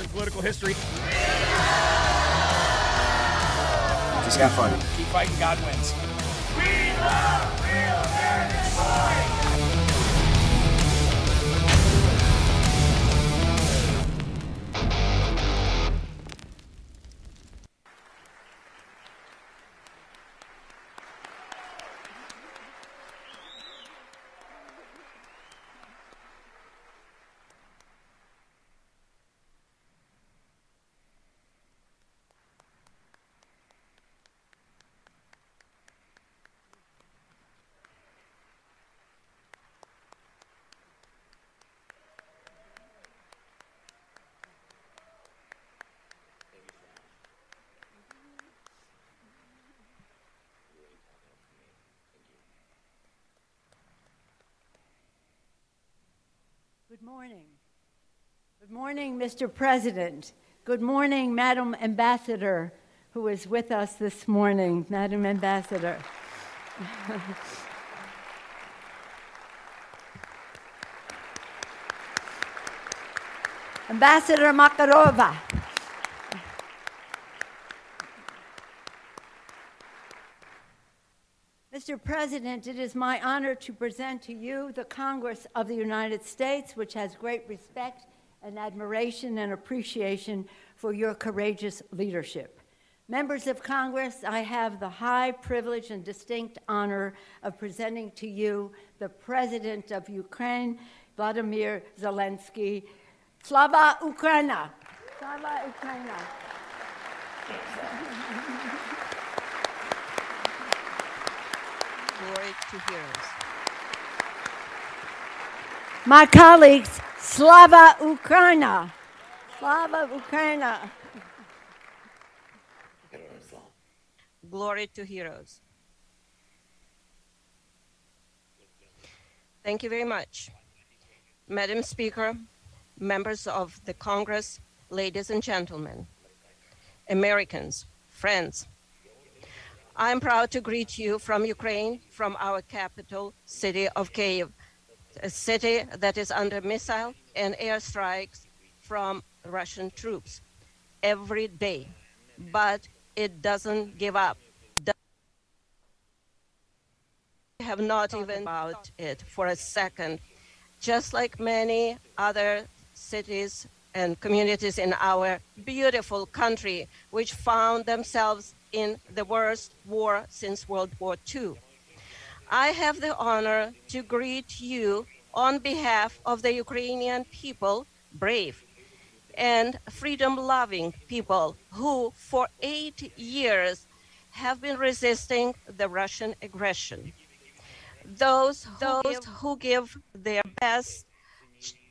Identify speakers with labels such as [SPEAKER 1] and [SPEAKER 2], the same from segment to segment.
[SPEAKER 1] In political history.
[SPEAKER 2] Just keep fighting.
[SPEAKER 1] Keep fighting, God wins.
[SPEAKER 3] Good morning. Good morning, Mr. President. Good morning, Madam Ambassador, who is with us this morning. Madam Ambassador. Ambassador Markarova. Mr. President, it is my honor to present to you the Congress of the United States, which has great respect and admiration and appreciation for your courageous leadership. Members of Congress, I have the high privilege and distinct honor of presenting to you the President of Ukraine, Vladimir Zelensky. Slava Ukraina! Slava Ukraina!
[SPEAKER 4] Glory to heroes.
[SPEAKER 3] My colleagues, Slava Ukraina! Slava Ukraina!
[SPEAKER 4] Glory to heroes. Thank you very much. Madam Speaker, members of the Congress, ladies and gentlemen, Americans, friends, I'm proud to greet you from Ukraine, from our capital city of Kyiv, a city that is under missile and airstrikes from Russian troops every day. But it doesn't give up. We have not even about it for a second. Just like many other cities and communities in our beautiful country, which found themselves in the worst war since World War II. I have the honor to greet you on behalf of the Ukrainian people, brave and freedom loving people who, for eight years, have been resisting the Russian aggression. Those, those who give their best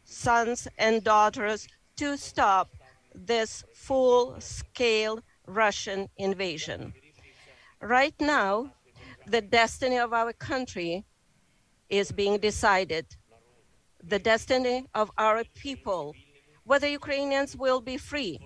[SPEAKER 4] sons and daughters to stop this full scale Russian invasion. Right now, the destiny of our country is being decided. The destiny of our people, whether Ukrainians will be free,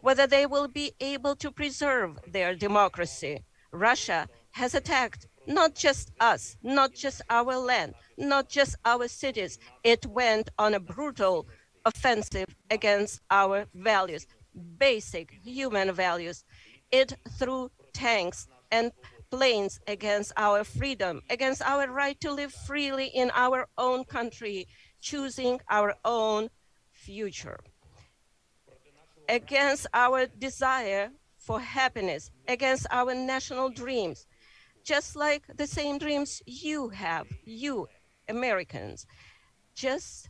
[SPEAKER 4] whether they will be able to preserve their democracy. Russia has attacked not just us, not just our land, not just our cities. It went on a brutal offensive against our values, basic human values. It threw tanks and planes against our freedom, against our right to live freely in our own country, choosing our own future, against our desire for happiness, against our national dreams, just like the same dreams you have, you Americans, just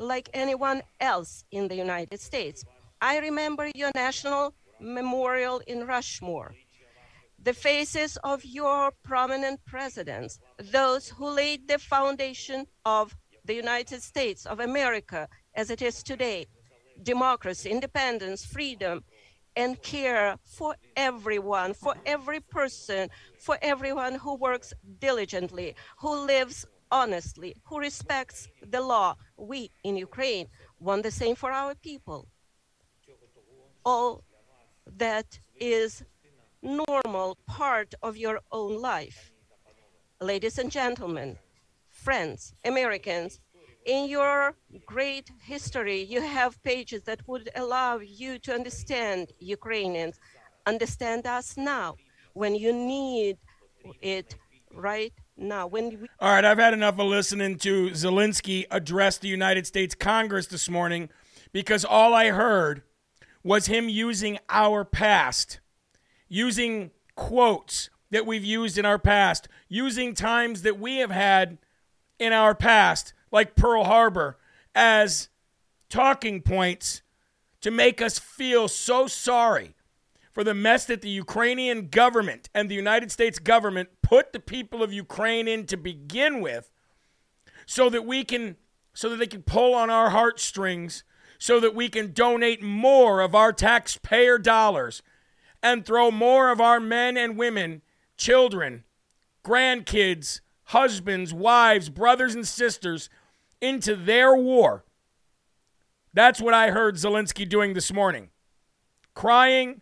[SPEAKER 4] like anyone else in the United States. I remember your national memorial in Rushmore. The faces of your prominent presidents, those who laid the foundation of the United States of America as it is today, democracy, independence, freedom, and care for everyone, for every person, for everyone who works diligently, who lives honestly, who respects the law. We in Ukraine want the same for our people. All that is normal part of your own life. Ladies and gentlemen, friends, Americans, in your great history, you have pages that would allow you to understand Ukrainians, understand us now when you need it right When we-
[SPEAKER 1] All right, I've had enough of listening to Zelensky address the United States Congress this morning because all I heard was him using our past, using quotes that we've used in our past, using times that we have had in our past, like Pearl Harbor, as talking points to make us feel so sorry for the mess that the Ukrainian government and the United States government put the people of Ukraine in to begin with so that we can so that they can pull on our heartstrings so that we can donate more of our taxpayer dollars and throw more of our men and women, children, grandkids, husbands, wives, brothers and sisters into their war. That's what I heard Zelensky doing this morning. Crying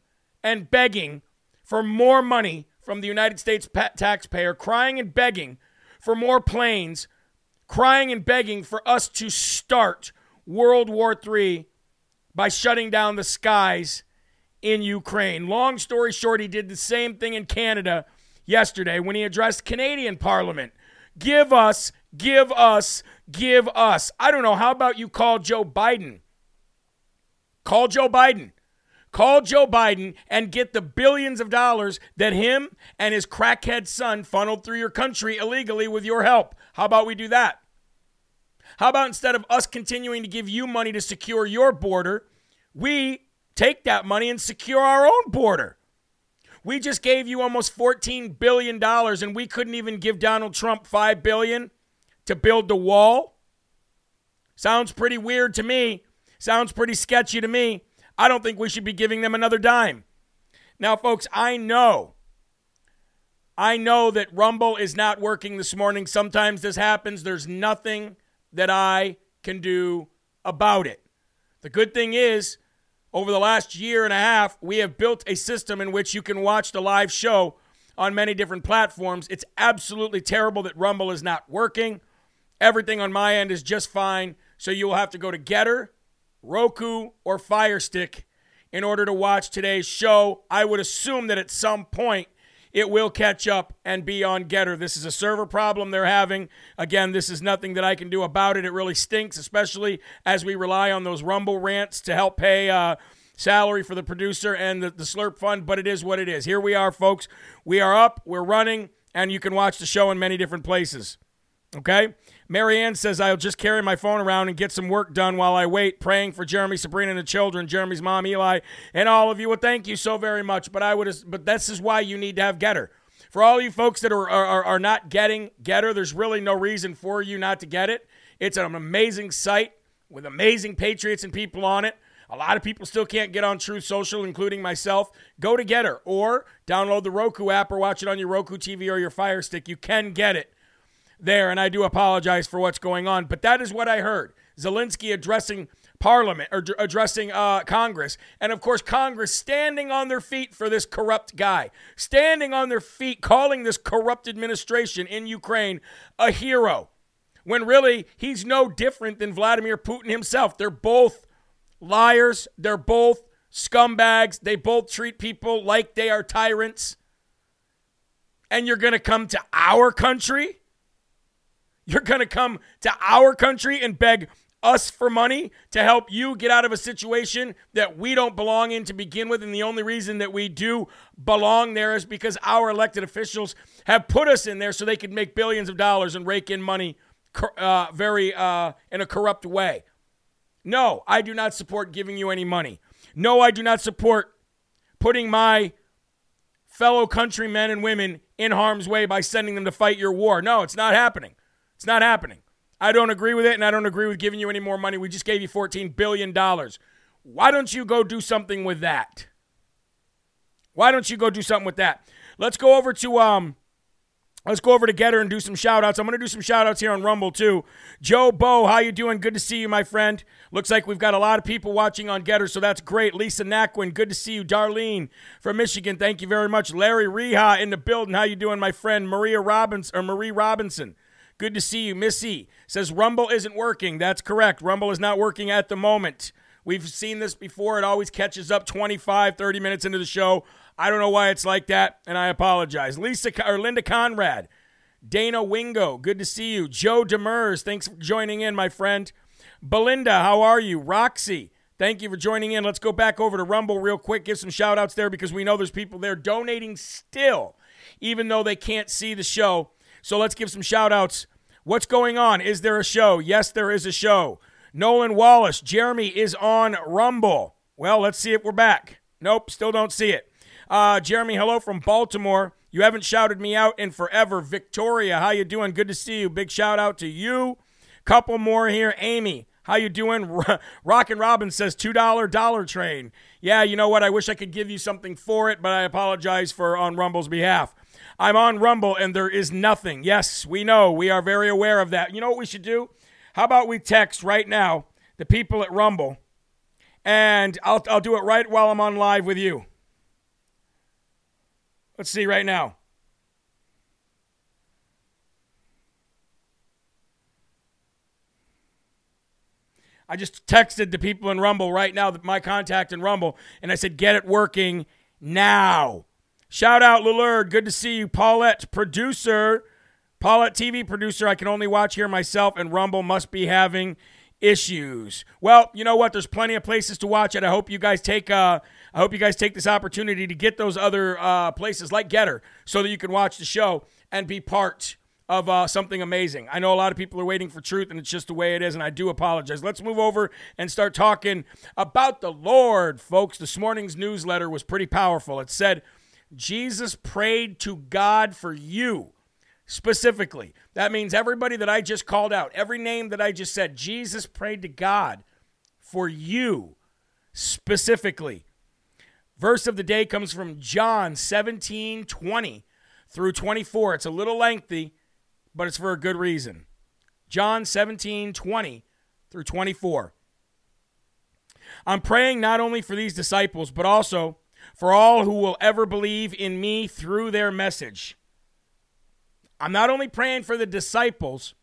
[SPEAKER 1] and begging for more money from the United States taxpayer, crying and begging for more planes, crying and begging for us to start World War III by shutting down the skies in Ukraine. Long story short, he did the same thing in Canada yesterday when he addressed Canadian Parliament. Give us, give us, give us. I don't know. How about you call Joe Biden? Call Joe Biden. Call Joe Biden and get the billions of dollars that him and his crackhead son funneled through your country illegally with your help. How about we do that? How about instead of us continuing to give you money to secure your border, we take that money and secure our own border? We just gave you almost $14 billion and we couldn't even give Donald Trump 5 billion to build the wall? Sounds pretty weird to me. Sounds pretty sketchy to me. I don't think we should be giving them another dime. Now, folks, I know. I know that Rumble is not working this morning. Sometimes this happens. There's nothing that I can do about it. The good thing is, over the last year and a half, we have built a system in which you can watch the live show on many different platforms. It's absolutely terrible that Rumble is not working. Everything on my end is just fine. So you will have to go to Gettr, Roku, or Fire Stick in order to watch today's show. I would assume that at some point it will catch up and be on Gettr. This is a server problem they're having. Again, this is nothing that I can do about it. It really stinks, especially as we rely on those Rumble rants to help pay uh, salary for the producer and the, the Slurp Fund, but it is what it is. Here we are, folks. We are up, we're running, and you can watch the show in many different places. Okay? Marianne says, I'll just carry my phone around and get some work done while I wait, praying for Jeremy, Sabrina, and the children, Jeremy's mom, Eli, and all of you. Well, thank you so very much. But I would but this is why you need to have Gettr. For all you folks that are, are, are not getting Gettr, there's really no reason for you not to get it. It's an amazing site with amazing patriots and people on it. A lot of people still can't get on Truth Social, including myself. Go to Gettr or download the Roku app or watch it on your Roku TV or your Fire Stick. You can get it there, and I do apologize for what's going on, but that is what I heard. Zelensky addressing Parliament or addressing uh, Congress, and of course, Congress standing on their feet for this corrupt guy, standing on their feet, calling this corrupt administration in Ukraine a hero, when really he's no different than Vladimir Putin himself. They're both liars, they're both scumbags, they both treat people like they are tyrants. And you're going to come to our country? You're going to come to our country and beg us for money to help you get out of a situation that we don't belong in to begin with. And the only reason that we do belong there is because our elected officials have put us in there so they can make billions of dollars and rake in money uh, very uh, in a corrupt way. No, I do not support giving you any money. No, I do not support putting my fellow countrymen and women in harm's way by sending them to fight your war. No, it's not happening. It's not happening. I don't agree with it, and I don't agree with giving you any more money. We just gave you $14 billion. Why don't you go do something with that? Why don't you go do something with that? Let's go over to um let's go over to Gettr and do some shout outs. I'm to do some shout outs here on Rumble too. Joe Bo, how you doing? Good to see you, my friend. Looks like we've got a lot of people watching on Gettr, so that's great. Lisa Naquin, good to see you. Darlene from Michigan, thank you very much. Larry Reha in the building. How you doing, my friend? Maria Robbins or Marie Robinson. Good to see you. Missy says Rumble isn't working. That's correct. Rumble is not working at the moment. We've seen this before. It always catches up 25, 30 minutes into the show. I don't know why it's like that, and I apologize. Lisa or Linda Conrad, Dana Wingo, good to see you. Joe Demers, thanks for joining in, my friend. Belinda, how are you? Roxy, thank you for joining in. Let's go back over to Rumble real quick. Give some shout outs there because we know there's people there donating still, even though they can't see the show. So let's give some shout outs. What's going on? Is there a show? Yes, there is a show. Nolan Wallace, Jeremy is on Rumble. Well, let's see if we're back. Nope, still don't see it. Uh, Jeremy, hello from Baltimore. You haven't shouted me out in forever. Victoria, how you doing? Good to see you. Big shout out to you. Couple more here. Amy, how you doing? Rockin' Robin says $2 train. Yeah, you know what? I wish I could give you something for it, but I apologize for on Rumble's behalf. I'm on Rumble and there is nothing. Yes, we know. We are very aware of that. You know what we should do? How about we text right now the people at Rumble and I'll, I'll do it right while I'm on live with you. Let's see right now. I just texted the people in Rumble right now, my contact in Rumble, and I said, get it working now. Shout out Lillard. Good to see you. Paulette, producer. Paulette, TV producer. I can only watch here myself, and Rumble must be having issues. Well, you know what? There's plenty of places to watch it. I hope you guys take uh, I hope you guys take this opportunity to get those other uh, places like Gettr, so that you can watch the show and be part of uh, something amazing. I know a lot of people are waiting for truth, and it's just the way it is, and I do apologize. Let's move over and start talking about the Lord, folks. This morning's newsletter was pretty powerful. It said, Jesus prayed to God for you specifically. That means everybody that I just called out, every name that I just said, Jesus prayed to God for you specifically. Verse of the day comes from John 17 20 through 24. It's a little lengthy, but it's for a good reason. John 17 20 through 24. I'm praying not only for these disciples, but also for all who will ever believe in me through their message. I'm not only praying for the disciples,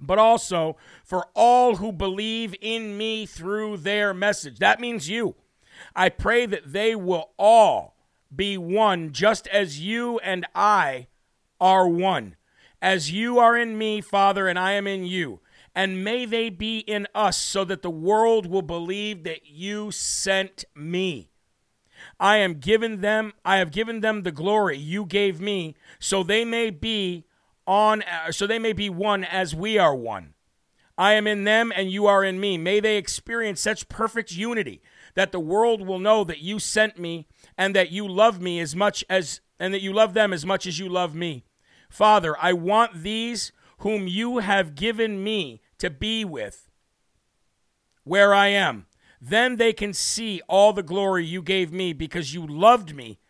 [SPEAKER 1] but also for all who believe in me through their message. That means you. I pray that they will all be one, just as you and I are one. As you are in me, Father, and I am in you. And may they be in us, so that the world will believe that you sent me. I am given them I have given them the glory you gave me so they may be on uh, so they may be one as we are one. I am in them and you are in me. May they experience such perfect unity that the world will know that you sent me and that you love me as much as and that you love them as much as you love me. Father, I want these whom you have given me to be with where I am. Then they can see all the glory you gave me because you loved me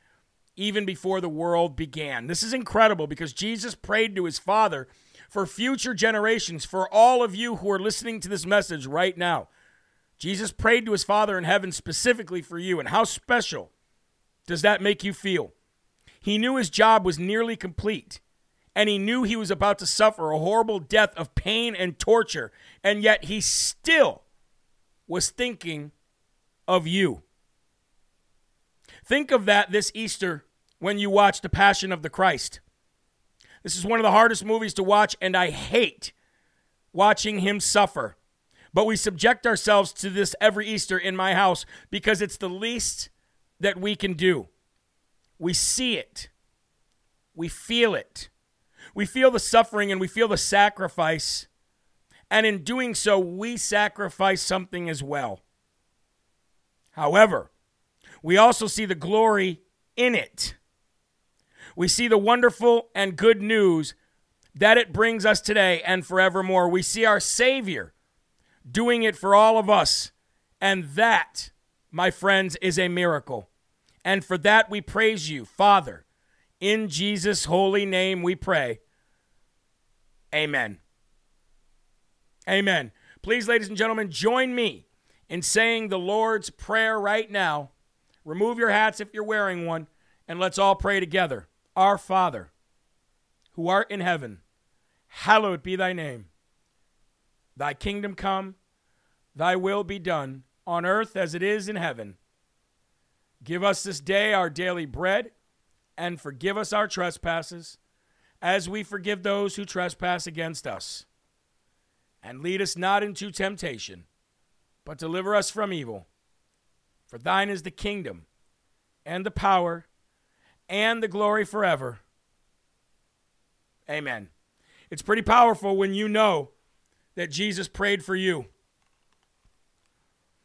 [SPEAKER 1] even before the world began. This is incredible because Jesus prayed to his Father for future generations, for all of you who are listening to this message right now. Jesus prayed to his Father in heaven specifically for you. And how special does that make you feel? He knew his job was nearly complete, and he knew he was about to suffer a horrible death of pain and torture, and yet he still was thinking of you. Think of that this Easter when you watch The Passion of the Christ. This is one of the hardest movies to watch, and I hate watching him suffer. But we subject ourselves to this every Easter in my house because it's the least that we can do. We see it, we feel it, we feel the suffering, and we feel the sacrifice. And in doing so, we sacrifice something as well. However, we also see the glory in it. We see the wonderful and good news that it brings us today and forevermore. We see our Savior doing it for all of us. And that, my friends, is a miracle. And for that we praise you, Father. In Jesus' holy name we pray. Amen. Amen. Please, ladies and gentlemen, join me in saying the Lord's Prayer right now. Remove your hats if you're wearing one, and let's all pray together. Our Father, who art in heaven, hallowed be thy name. Thy kingdom come, thy will be done, on earth as it is in heaven. Give us this day our daily bread, and forgive us our trespasses, as we forgive those who trespass against us. And lead us not into temptation, but deliver us from evil. For thine is the kingdom, and the power, and the glory forever. Amen. It's pretty powerful when you know that Jesus prayed for you.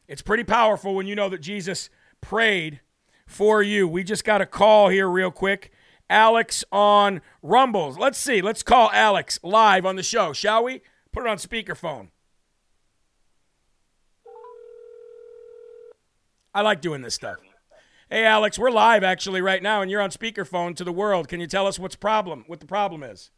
[SPEAKER 1] It's pretty powerful when you know that Jesus prayed for you. We just got a call here, real quick. Alex on Rumbles. Let's see. Let's call Alex live on the show, shall we? Put it on speakerphone. I like doing this stuff. Hey, Alex, we're live actually right now, and you're on speakerphone to the world. Can you tell us what's problem? What the problem is?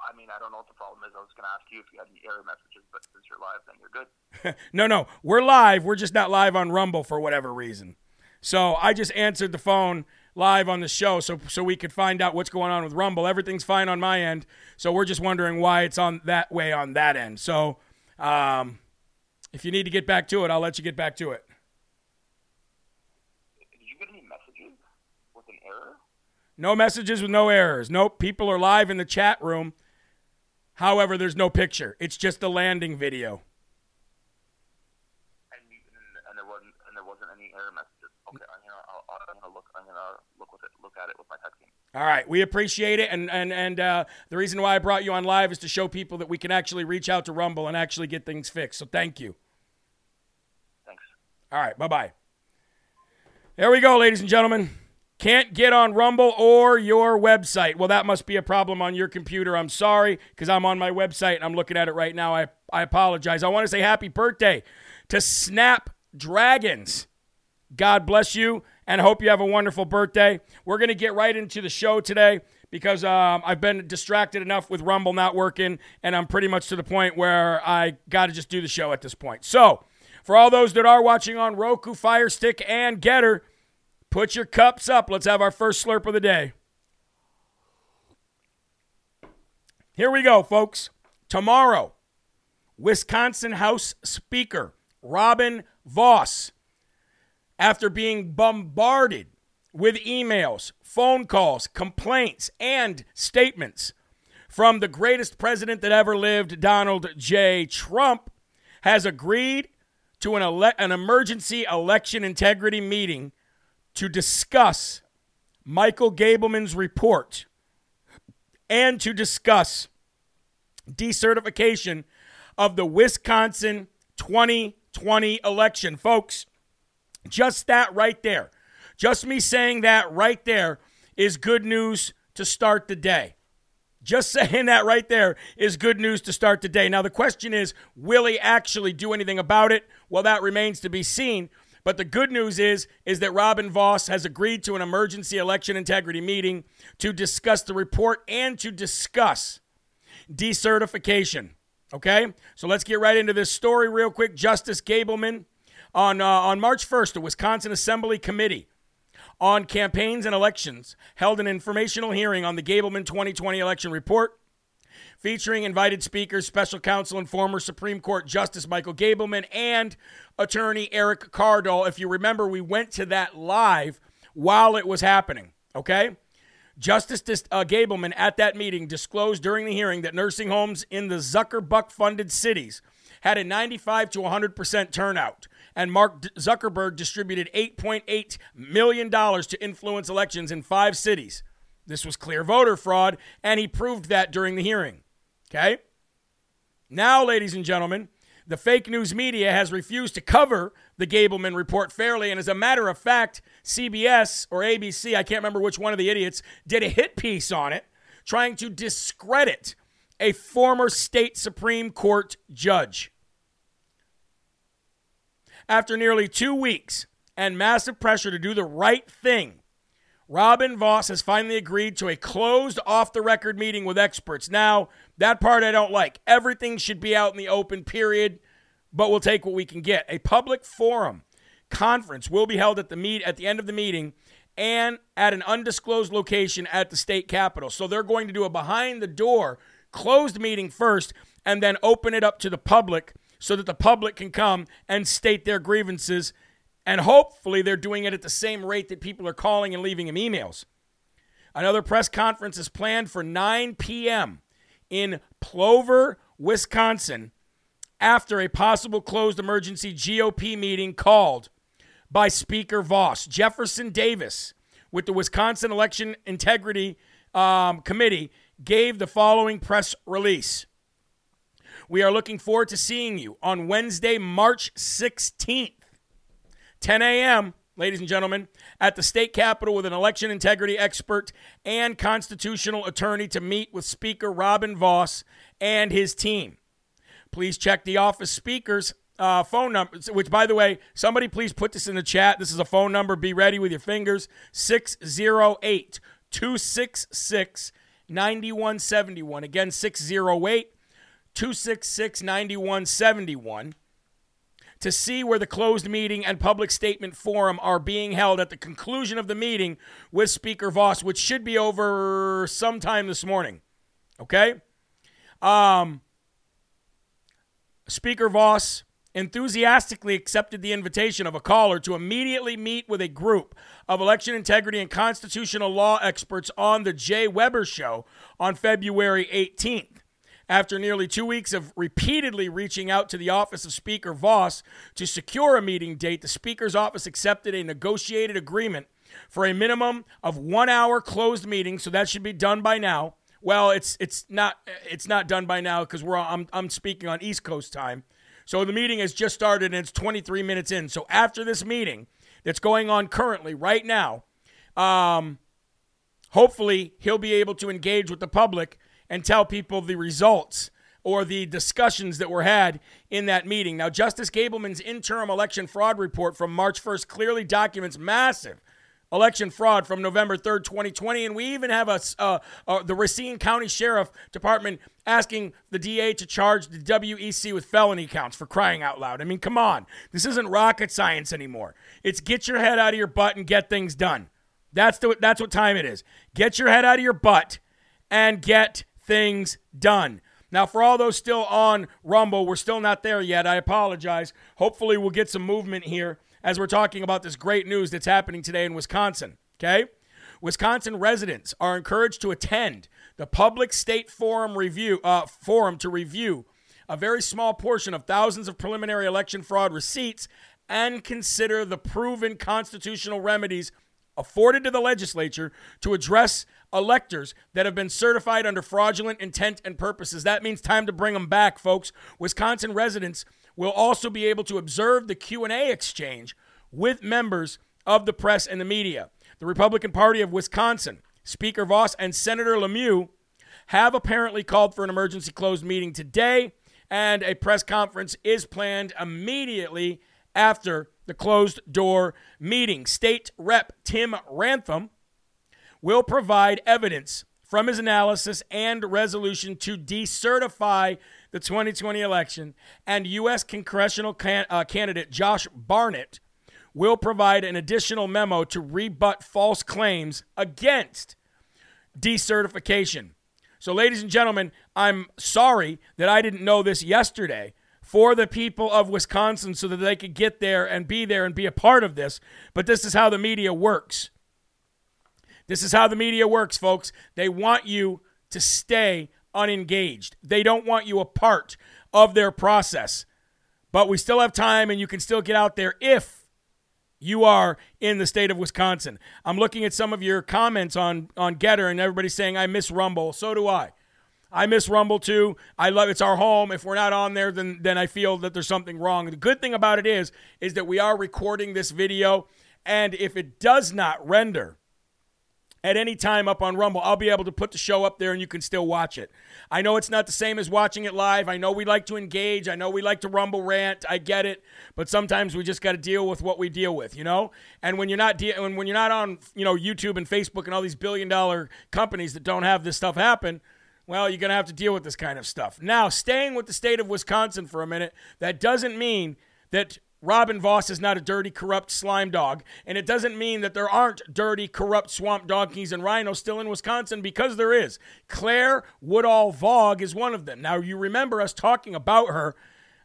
[SPEAKER 5] I mean, I don't know what the problem is. I was going to ask you if you had any error messages, but since you're live, then you're good.
[SPEAKER 1] no, no, we're live. We're just not live on Rumble for whatever reason. So I just answered the phone live on the show so so we could find out what's going on with Rumble. Everything's fine on my end. So we're just wondering why it's on that way on that end. So um, if you need to get back to it, I'll let you get back to it.
[SPEAKER 5] Did you get any messages with an error?
[SPEAKER 1] No messages with no errors. Nope. People are live in the chat room. However, there's no picture. It's just the landing video.
[SPEAKER 5] And, you, and, and there wasn't and there wasn't any error messages. Okay, I'm gonna I'll, I'm gonna look I'm gonna look with it look at it with my texting.
[SPEAKER 1] All right, we appreciate it, and and and uh, the reason why I brought you on live is to show people that we can actually reach out to Rumble and actually get things fixed. So thank you.
[SPEAKER 5] Thanks.
[SPEAKER 1] All right, bye bye. There we go, ladies and gentlemen. Can't get on Rumble or your website. Well, that must be a problem on your computer. I'm sorry because I'm on my website and I'm looking at it right now. I, I apologize. I want to say happy birthday to Snap Dragons. God bless you and hope you have a wonderful birthday. We're going to get right into the show today because um, I've been distracted enough with Rumble not working and I'm pretty much to the point where I got to just do the show at this point. So, for all those that are watching on Roku, Fire Stick, and Gettr, Put your cups up. Let's have our first slurp of the day. Here we go, folks. Tomorrow, Wisconsin House Speaker Robin Vos, after being bombarded with emails, phone calls, complaints, and statements from the greatest president that ever lived, Donald J. Trump, has agreed to an, ele- an emergency election integrity meeting to discuss Michael Gableman's report and to discuss decertification of the Wisconsin 2020 election. Folks, just that right there, just me saying that right there is good news to start the day. Just saying that right there is good news to start the day. Now, the question is will he actually do anything about it? Well, that remains to be seen. But the good news is is that Robin Vos has agreed to an emergency election integrity meeting to discuss the report and to discuss decertification. Okay? So let's get right into this story real quick. Justice Gableman on uh, on March 1st, the Wisconsin Assembly Committee on Campaigns and Elections held an informational hearing on the Gableman 2020 election report featuring invited speakers, special counsel, and former Supreme Court Justice Michael Gableman and attorney Eric Kaardal. If you remember, we went to that live while it was happening, okay? Justice uh, Gableman at that meeting disclosed during the hearing that nursing homes in the Zuckerbuck funded cities had a 95 to 100% turnout. And Mark Zuckerberg distributed $8.8 million to influence elections in five cities. This was clear voter fraud, and he proved that during the hearing. Okay? Now, ladies and gentlemen, the fake news media has refused to cover the Gableman report fairly. And as a matter of fact, CBS or ABC, I can't remember which one of the idiots, did a hit piece on it trying to discredit a former state Supreme Court judge. After nearly two weeks and massive pressure to do the right thing, Robin Vos has finally agreed to a closed off the record meeting with experts. Now, that part I don't like. Everything should be out in the open, period, but we'll take what we can get. A public forum conference will be held at the meet at the end of the meeting and at an undisclosed location at the state capitol. So they're going to do a behind the door closed meeting first and then open it up to the public so that the public can come and state their grievances and hopefully they're doing it at the same rate that people are calling and leaving him emails. Another press conference is planned for 9 p.m. in Plover, Wisconsin, after a possible closed emergency GOP meeting called by Speaker Vos. Jefferson Davis, with the Wisconsin Election Integrity um, Committee, gave the following press release. We are looking forward to seeing you on Wednesday, March 16th 10 a.m., ladies and gentlemen, at the state capitol with an election integrity expert and constitutional attorney to meet with Speaker Robin Vos and his team. Please check the office speaker's uh, phone number, which, by the way, somebody please put this in the chat. This is a phone number. Be ready with your fingers 608 266 9171. Again, 608 266 9171 to see where the closed meeting and public statement forum are being held at the conclusion of the meeting with Speaker Vos, which should be over sometime this morning. Okay? Um, Speaker Vos enthusiastically accepted the invitation of a caller to immediately meet with a group of election integrity and constitutional law experts on the Jay Weber Show on February 18th. After nearly two weeks of repeatedly reaching out to the office of Speaker Vos to secure a meeting date, the Speaker's office accepted a negotiated agreement for a minimum of one hour closed meeting. So that should be done by now. Well, it's it's not it's not done by now because we're I'm I'm speaking on East Coast time. So the meeting has just started and it's 23 minutes in. So after this meeting that's going on currently right now, um, hopefully he'll be able to engage with the public and tell people the results or the discussions that were had in that meeting. Now, Justice Gableman's interim election fraud report from March 1st clearly documents massive election fraud from November 3rd, 2020. And we even have a, uh, uh, the Racine County Sheriff Department asking the DA to charge the WEC with felony counts for crying out loud. I mean, come on. This isn't rocket science anymore. It's get your head out of your butt and get things done. That's, the, that's what time it is. Get your head out of your butt and get things done. Now, for all those still on Rumble, we're still not there yet. I apologize. Hopefully, we'll get some movement here as we're talking about this great news that's happening today in Wisconsin. Okay? Wisconsin residents are encouraged to attend the Public State Forum review uh, forum to review a very small portion of thousands of preliminary election fraud receipts and consider the proven constitutional remedies afforded to the legislature to address electors that have been certified under fraudulent intent and purposes. That means time to bring them back, folks. Wisconsin residents will also be able to observe the Q&A exchange with members of the press and the media. The Republican Party of Wisconsin, Speaker Vos and Senator LeMahieu have apparently called for an emergency closed meeting today, and a press conference is planned immediately after the closed door meeting. State Rep Tim Ramthun will provide evidence from his analysis and resolution to decertify the 2020 election, and U.S. congressional can, uh, candidate Josh Barnett will provide an additional memo to rebut false claims against decertification. So, ladies and gentlemen, I'm sorry that I didn't know this yesterday for the people of Wisconsin so that they could get there and be there and be a part of this. But this is how the media works. This is how the media works, folks. They want you to stay unengaged, they don't want you a part of their process. But we still have time, and you can still get out there if you are in the state of Wisconsin. I'm looking at some of your comments on on Gettr and everybody's saying I miss Rumble. So do I. I miss Rumble too. I love it's our home. If we're not on there, then then I feel that there's something wrong. The good thing about it is is that we are recording this video, and if it does not render at any time up on Rumble, I'll be able to put the show up there and you can still watch it. I know it's not the same as watching it live. I know we like to engage. I know we like to Rumble rant. I get it, but sometimes we just got to deal with what we deal with, you know. And when you're not de- when when you're not on you know YouTube and Facebook and all these billion dollar companies that don't have this stuff happen, well, you're going to have to deal with this kind of stuff. Now, staying with the state of Wisconsin for a minute, that doesn't mean that Robin Vos is not a dirty, corrupt slime dog. And it doesn't mean that there aren't dirty, corrupt swamp donkeys and rhinos still in Wisconsin because there is. Claire Woodall Vogg is one of them. Now, you remember us talking about her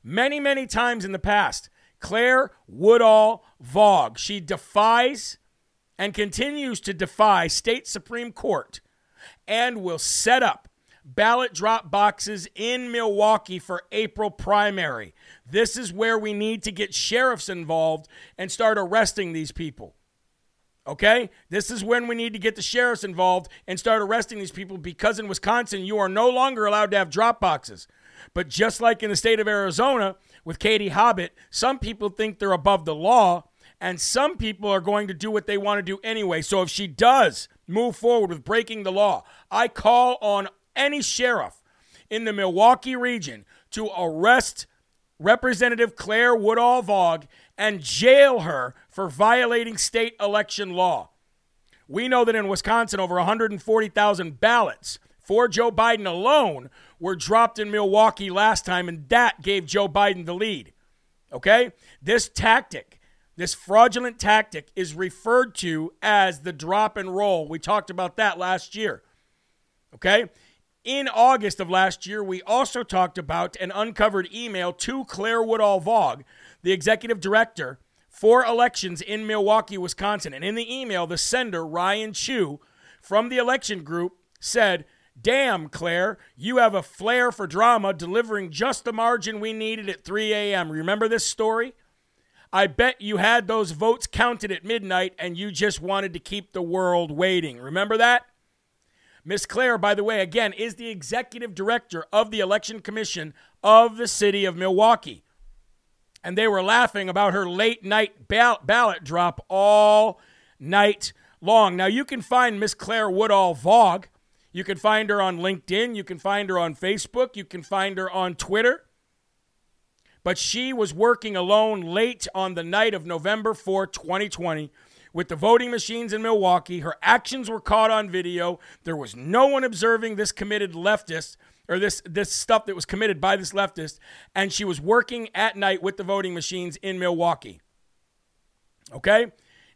[SPEAKER 1] many, many times in the past. Claire Woodall Vogg. She defies and continues to defy state Supreme Court and will set up ballot drop boxes in Milwaukee for April primary. This is where we need to get sheriffs involved and start arresting these people. Okay? This is when we need to get the sheriffs involved and start arresting these people because in Wisconsin, you are no longer allowed to have drop boxes. But just like in the state of Arizona with Katie Hobbit, some people think they're above the law, and some people are going to do what they want to do anyway. So if she does move forward with breaking the law, I call on any sheriff in the Milwaukee region to arrest Representative Claire Woodall Vogg and jail her for violating state election law. We know that in Wisconsin, over 140,000 ballots for Joe Biden alone were dropped in Milwaukee last time, and that gave Joe Biden the lead. Okay? This tactic, this fraudulent tactic, is referred to as the drop and roll. We talked about that last year. Okay? In August of last year, we also talked about an uncovered email to Claire Woodall Vogg, the executive director for elections in Milwaukee, Wisconsin. And in the email, the sender, Ryan Chew, from the election group, said, Damn, Claire, you have a flair for drama, delivering just the margin we needed at 3 a.m. Remember this story? I bet you had those votes counted at midnight and you just wanted to keep the world waiting. Remember that? Miss Claire, by the way, again, is the executive director of the Election Commission of the city of Milwaukee. And they were laughing about her late night ballot drop all night long. Now, you can find Miss Claire Woodall Vogg. You can find her on LinkedIn. You can find her on Facebook. You can find her on Twitter. But she was working alone late on the night of November 4, 2020 with the voting machines in Milwaukee. Her actions were caught on video. There was no one observing this committed leftist or this this stuff that was committed by this leftist and she was working at night with the voting machines in Milwaukee. Okay?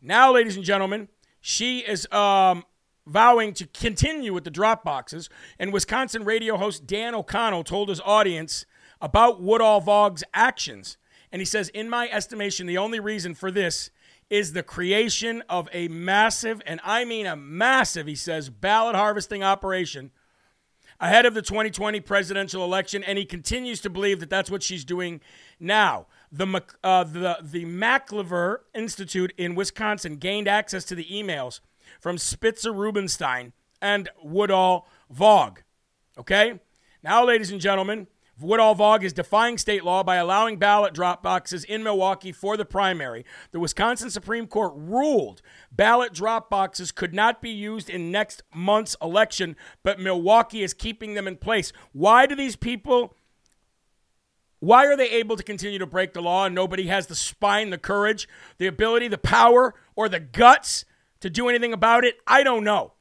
[SPEAKER 1] Now ladies and gentlemen, she is um, vowing to continue with the drop boxes and Wisconsin radio host Dan O'Donnell told his audience about Woodall Vogg's actions. And he says, In my estimation, the only reason for this is the creation of a massive, and I mean a massive, he says, ballot harvesting operation ahead of the 2020 presidential election. And he continues to believe that that's what she's doing now. the, uh, the, the MacIver Institute in Wisconsin gained access to the emails from Spitzer Rubenstein and Woodall Vogg. Okay? Now, ladies and gentlemen, Woodall Vogg is defying state law by allowing ballot drop boxes in Milwaukee for the primary. The Wisconsin Supreme Court ruled ballot drop boxes could not be used in next month's election, but Milwaukee is keeping them in place. Why do these people why are they able to continue to break the law and nobody has the spine, the courage, the ability, the power, or the guts to do anything about it? I don't know.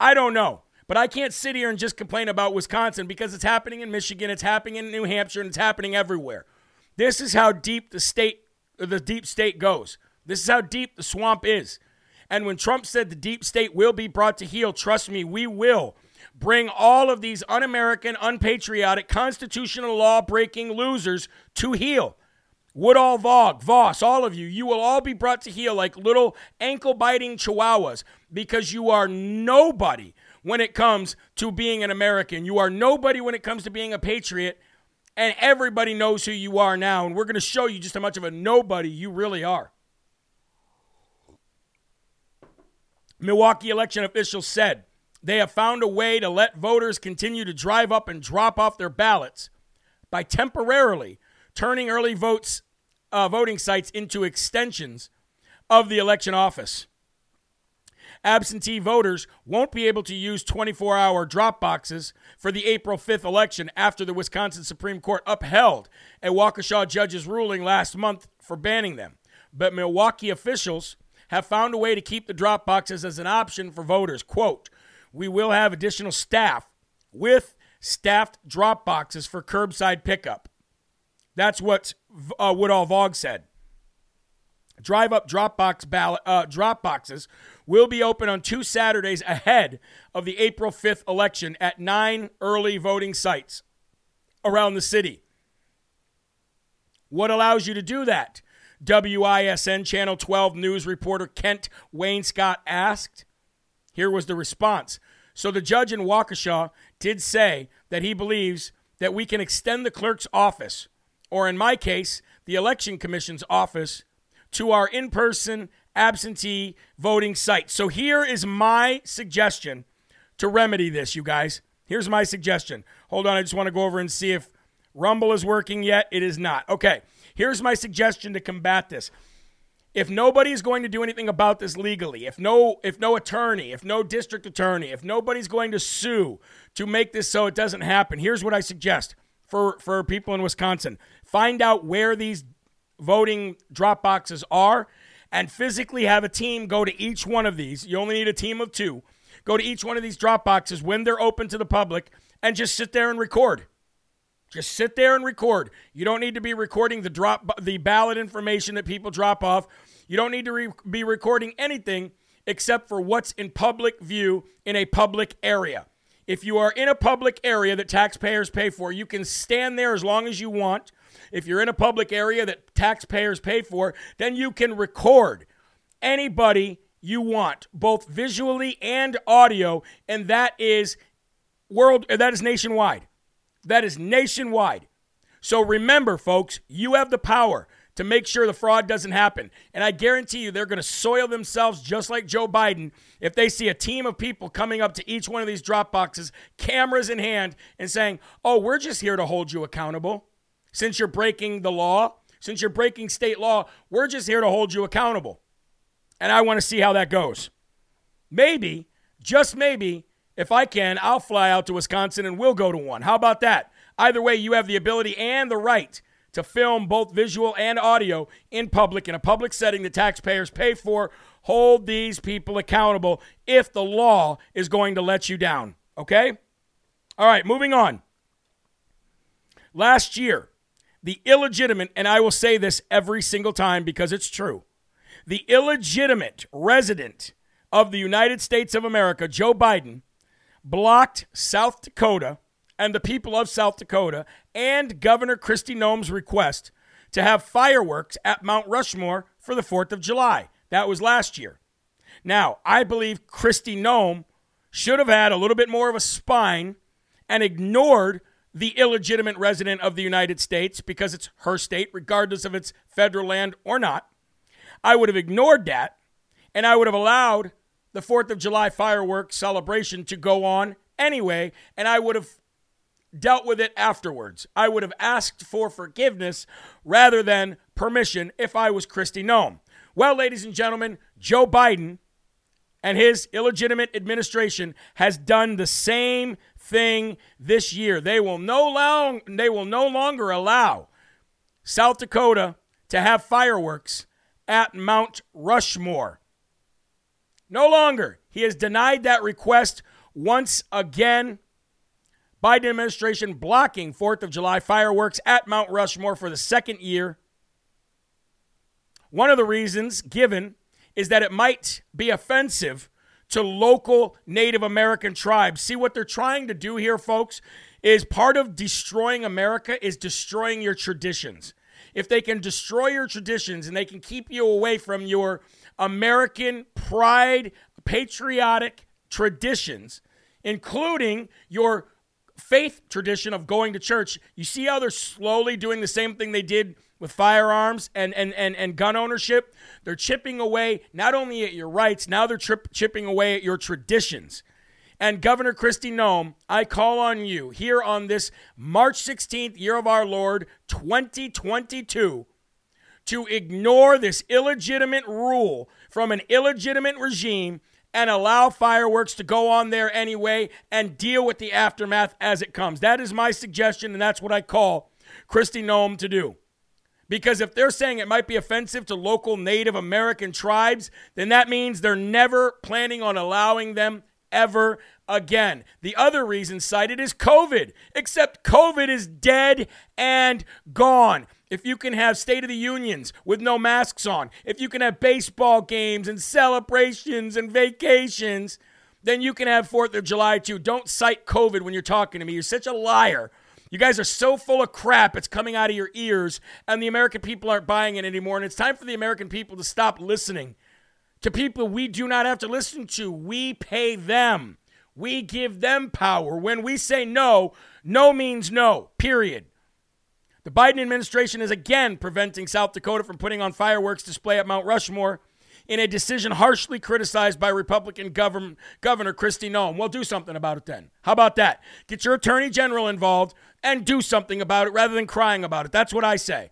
[SPEAKER 1] I don't know. But I can't sit here and just complain about Wisconsin because it's happening in Michigan, it's happening in New Hampshire, and it's happening everywhere. This is how deep the state uh, the deep state goes. This is how deep the swamp is. And when Trump said the deep state will be brought to heel, trust me, we will bring all of these un American, unpatriotic, constitutional law breaking losers to heel. Woodall Vogg, Vos, all of you, you will all be brought to heel like little ankle biting chihuahuas because you are nobody when it comes to being an American. You are nobody when it comes to being a patriot, and everybody knows who you are now. And we're going to show you just how much of a nobody you really are. Milwaukee election officials said they have found a way to let voters continue to drive up and drop off their ballots by temporarily turning early votes uh, voting sites into extensions of the election office. Absentee voters won't be able to use 24 hour drop boxes for the April 5th election after the Wisconsin Supreme Court upheld a Waukesha judge's ruling last month for banning them. But Milwaukee officials have found a way to keep the drop boxes as an option for voters. Quote, we will have additional staff with staffed drop boxes for curbside pickup. That's what uh, Woodall Vogg said. Drive up Dropbox ballot, uh, drop boxes will be open on two Saturdays ahead of the April 5th election at nine early voting sites around the city. What allows you to do that? WISN Channel 12 news reporter Kent Wainscott asked. Here was the response. So the judge in Waukesha did say that he believes that we can extend the clerk's office, or in my case, the election commission's office, to our in person absentee voting site. So here is my suggestion to remedy this, you guys. Here's my suggestion. Hold on, I just want to go over and see if Rumble is working yet. It is not. Okay, here's my suggestion to combat this if nobody is going to do anything about this legally, if no if no attorney, if no district attorney, if nobody's going to sue to make this so it doesn't happen, here's what I suggest for for people in Wisconsin. Find out where these voting drop boxes are and physically have a team go to each one of these. You only need a team of 2. Go to each one of these drop boxes when they're open to the public and just sit there and record. Just sit there and record. You don't need to be recording the drop the ballot information that people drop off. You don't need to re- be recording anything except for what's in public view in a public area. If you are in a public area that taxpayers pay for, you can stand there as long as you want. If you're in a public area that taxpayers pay for, then you can record anybody you want, both visually and audio, and that is world uh, that is nationwide. That is nationwide. So remember, folks, you have the power to make sure the fraud doesn't happen. And I guarantee you they're going to soil themselves just like Joe Biden if they see a team of people coming up to each one of these drop boxes, cameras in hand, and saying, Oh, we're just here to hold you accountable. Since you're breaking the law, since you're breaking state law, we're just here to hold you accountable. And I want to see how that goes. Maybe, just maybe, if I can, I'll fly out to Wisconsin and we'll go to one. How about that? Either way, you have the ability and the right to film both visual and audio in public in a public setting the taxpayers pay for. Hold these people accountable if the law is going to let you down. Okay? All right, moving on. Last year, the illegitimate, and I will say this every single time because it's true, the illegitimate resident of the United States of America, Joe Biden, blocked South Dakota and the people of South Dakota and Governor Kristi Noem's request to have fireworks at Mount Rushmore for the 4th of July. That was last year. Now, I believe Kristi Noem should have had a little bit more of a spine and ignored the illegitimate resident of the United States because it's her state, regardless of its federal land or not. I would have ignored that and I would have allowed the 4th of July fireworks celebration to go on anyway, and I would have dealt with it afterwards. I would have asked for forgiveness rather than permission if I was Kristi Noem. Well, ladies and gentlemen, Joe Biden and his illegitimate administration has done the same thing this year. They will no long they will no longer allow South Dakota to have fireworks at Mount Rushmore. No longer. He has denied that request once again. Biden administration blocking 4th of July fireworks at Mount Rushmore for the second year. One of the reasons given is that it might be offensive to local Native American tribes. See what they're trying to do here, folks, is part of destroying America is destroying your traditions. If they can destroy your traditions and they can keep you away from your American pride, patriotic traditions, including your faith tradition of going to church. You see how they're slowly doing the same thing they did with firearms and, and, and, and gun ownership? They're chipping away not only at your rights, now they're trip, chipping away at your traditions. And Governor Kristi Noem, I call on you here on this March 16th, year of our Lord 2022, to ignore this illegitimate rule from an illegitimate regime and allow fireworks to go on there anyway and deal with the aftermath as it comes. That is my suggestion, and that's what I call Kristi Noem to do. Because if they're saying it might be offensive to local Native American tribes, then that means they're never planning on allowing them ever again. The other reason cited is COVID, except COVID is dead and gone. If you can have State of the Unions with no masks on, if you can have baseball games and celebrations and vacations, then you can have 4th of July too. Don't cite COVID when you're talking to me. You're such a liar. You guys are so full of crap, it's coming out of your ears, and the American people aren't buying it anymore. And it's time for the American people to stop listening to people we do not have to listen to. We pay them, we give them power. When we say no, no means no, period. The Biden administration is again preventing South Dakota from putting on fireworks display at Mount Rushmore in a decision harshly criticized by Republican governor, Governor Kristi Noem. Well, do something about it then. How about that? Get your attorney general involved and do something about it rather than crying about it. That's what I say.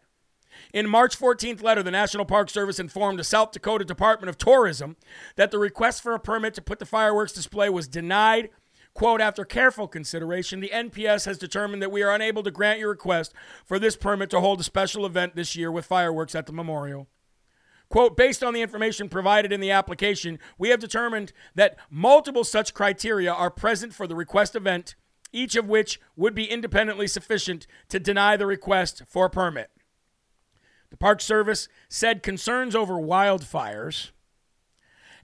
[SPEAKER 1] In March 14th letter, the National Park Service informed the South Dakota Department of Tourism that the request for a permit to put the fireworks display was denied Quote, after careful consideration, the NPS has determined that we are unable to grant your request for this permit to hold a special event this year with fireworks at the memorial. Quote, based on the information provided in the application, we have determined that multiple such criteria are present for the request event, each of which would be independently sufficient to deny the request for a permit. The Park Service said concerns over wildfires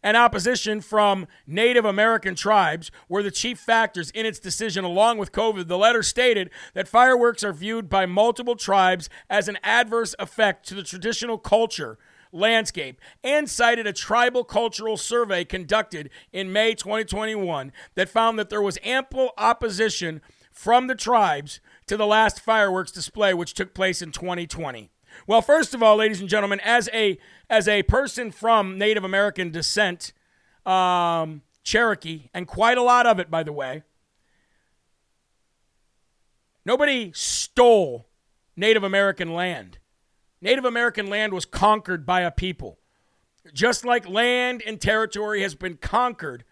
[SPEAKER 1] and opposition from Native American tribes were the chief factors in its decision, along with COVID. The letter stated that fireworks are viewed by multiple tribes as an adverse effect to the traditional culture landscape and cited a tribal cultural survey conducted in May 2021 that found that there was ample opposition from the tribes to the last fireworks display, which took place in 2020. Well, first of all, ladies and gentlemen, as a as a person from Native American descent, um, Cherokee, and quite a lot of it, by the way, nobody stole Native American land. Native American land was conquered by a people. Just like land and territory has been conquered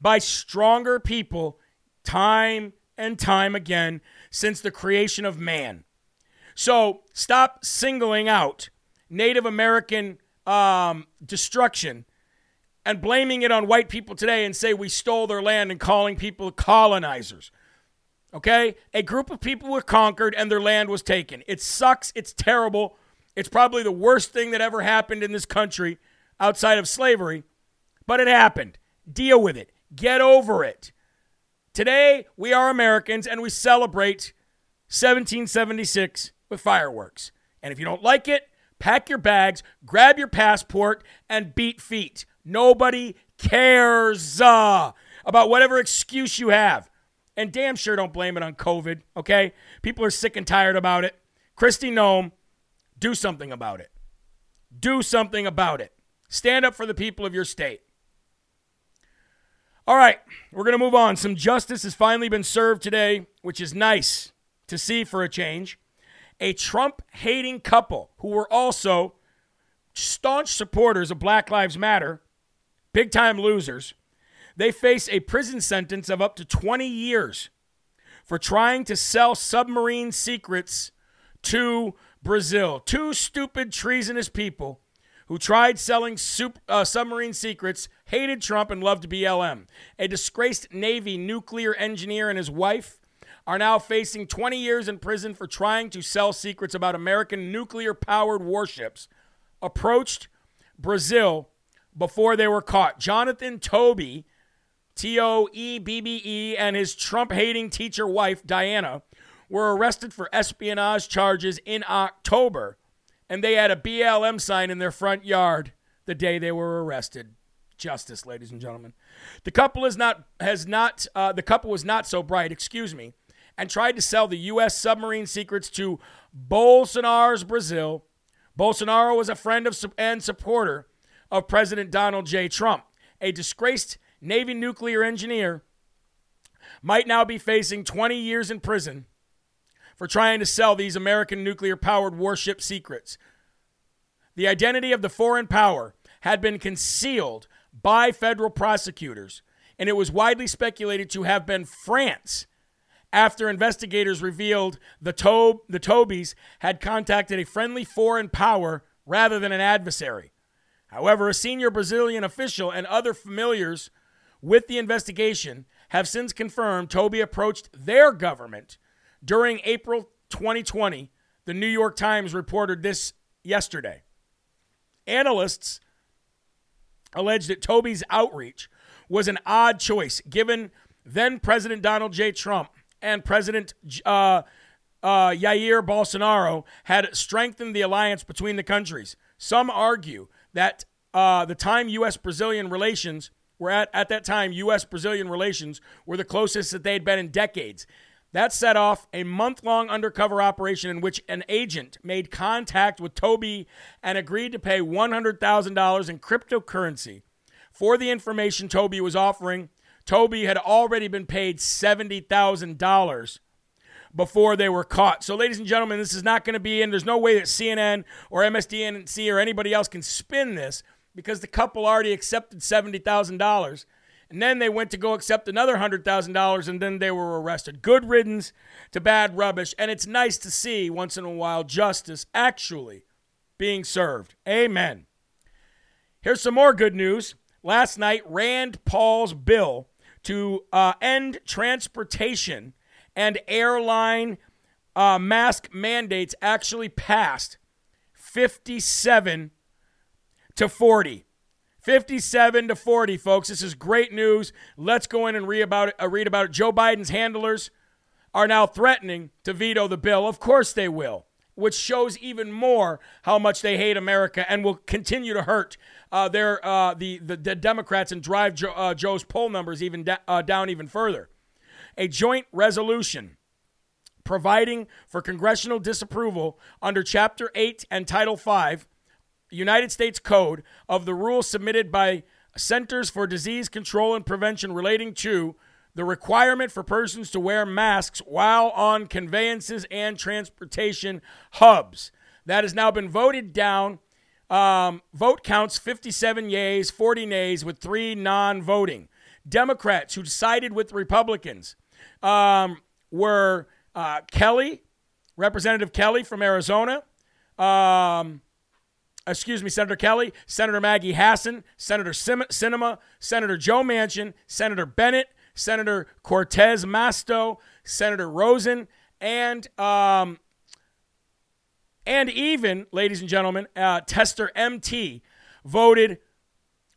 [SPEAKER 1] by stronger people time and time again since the creation of man. So stop singling out Native American um, destruction and blaming it on white people today and say we stole their land and calling people colonizers. Okay? A group of people were conquered and their land was taken. It sucks. It's terrible. It's probably the worst thing that ever happened in this country outside of slavery, but it happened. Deal with it. Get over it. Today, we are Americans and we celebrate 1776 with fireworks. And if you don't like it, pack your bags, grab your passport, and beat feet. Nobody cares uh, about whatever excuse you have. And damn sure don't blame it on COVID, okay? People are sick and tired about it. Kristi Noem, do something about it. Do something about it. Stand up for the people of your state. All right, we're going to move on. Some justice has finally been served today, which is nice to see for a change. A Trump hating couple who were also staunch supporters of Black Lives Matter, big time losers, they face a prison sentence of up to 20 years for trying to sell submarine secrets to Brazil. Two stupid, treasonous people who tried selling super, uh, submarine secrets, hated Trump, and loved BLM. A disgraced Navy nuclear engineer and his wife are now facing 20 years in prison for trying to sell secrets about American nuclear powered warships. Approached Brazil before they were caught. Jonathan Toebbe T O E B B E, and his Trump hating teacher wife, Diana, were arrested for espionage charges in October, and they had a BLM sign in their front yard the day they were arrested. Justice, ladies and gentlemen. The couple is not has not uh, the couple was not so bright, excuse me, and tried to sell the U.S. submarine secrets to Bolsonaro's Brazil. Bolsonaro was a friend of and supporter of President Donald J. Trump, a disgraced Navy nuclear engineer, might now be facing 20 years in prison for trying to sell these American nuclear powered warship secrets. The identity of the foreign power had been concealed by federal prosecutors, and it was widely speculated to have been France after investigators revealed the, Tob- the Toebbes had contacted a friendly foreign power rather than an adversary. However, a senior Brazilian official and other familiars with the investigation have since confirmed Toebbe approached their government during April 2020. The New York Times reported this yesterday. Analysts alleged that Toebbe's outreach was an odd choice given then President Donald J. Trump and President uh, uh, Bolsonaro had strengthened the alliance between the countries. Some argue that uh, the time U.S. Brazilian relations were at, at that time, U.S. Brazilian relations were the closest that they'd been in decades. That set off a month long undercover operation in which an agent made contact with Toebbe and agreed to pay $100,000 in cryptocurrency for the information Toebbe was offering. Toebbe had already been paid $70,000 before they were caught. So, ladies and gentlemen, this is not going to be in. There's no way that CNN or MSDNC or anybody else can spin this because the couple already accepted $70,000. And then they went to go accept another $100,000 and then they were arrested. Good riddance to bad rubbish. And it's nice to see once in a while justice actually being served. Amen. Here's some more good news. Last night, Rand Paul's bill to uh, end transportation and airline uh, mask mandates actually passed 57 to 40. 57 to 40, folks. This is great news. Let's go in and read about it. Uh, read about it. Joe Biden's handlers are now threatening to veto the bill. Of course they will, which shows even more how much they hate America and will continue to hurt uh, their uh, the, the, the Democrats and drive uh, Joe's poll numbers even da- uh, down even further. A joint resolution providing for congressional disapproval under Chapter 8 and Title 5 United States Code of the rules submitted by Centers for Disease Control and Prevention relating to the requirement for persons to wear masks while on conveyances and transportation hubs. That has now been voted down. Um, vote counts 57 yeas, 40 nays, with three non voting. Democrats who sided with Republicans um, were uh, Kelly, Representative Kelly from Arizona, um, excuse me, Senator Kelly, Senator Maggie Hassan, Senator Sinema, Senator Joe Manchin, Senator Bennet, Senator Cortez Masto, Senator Rosen, and um, and even, ladies and gentlemen, uh, Tester MT voted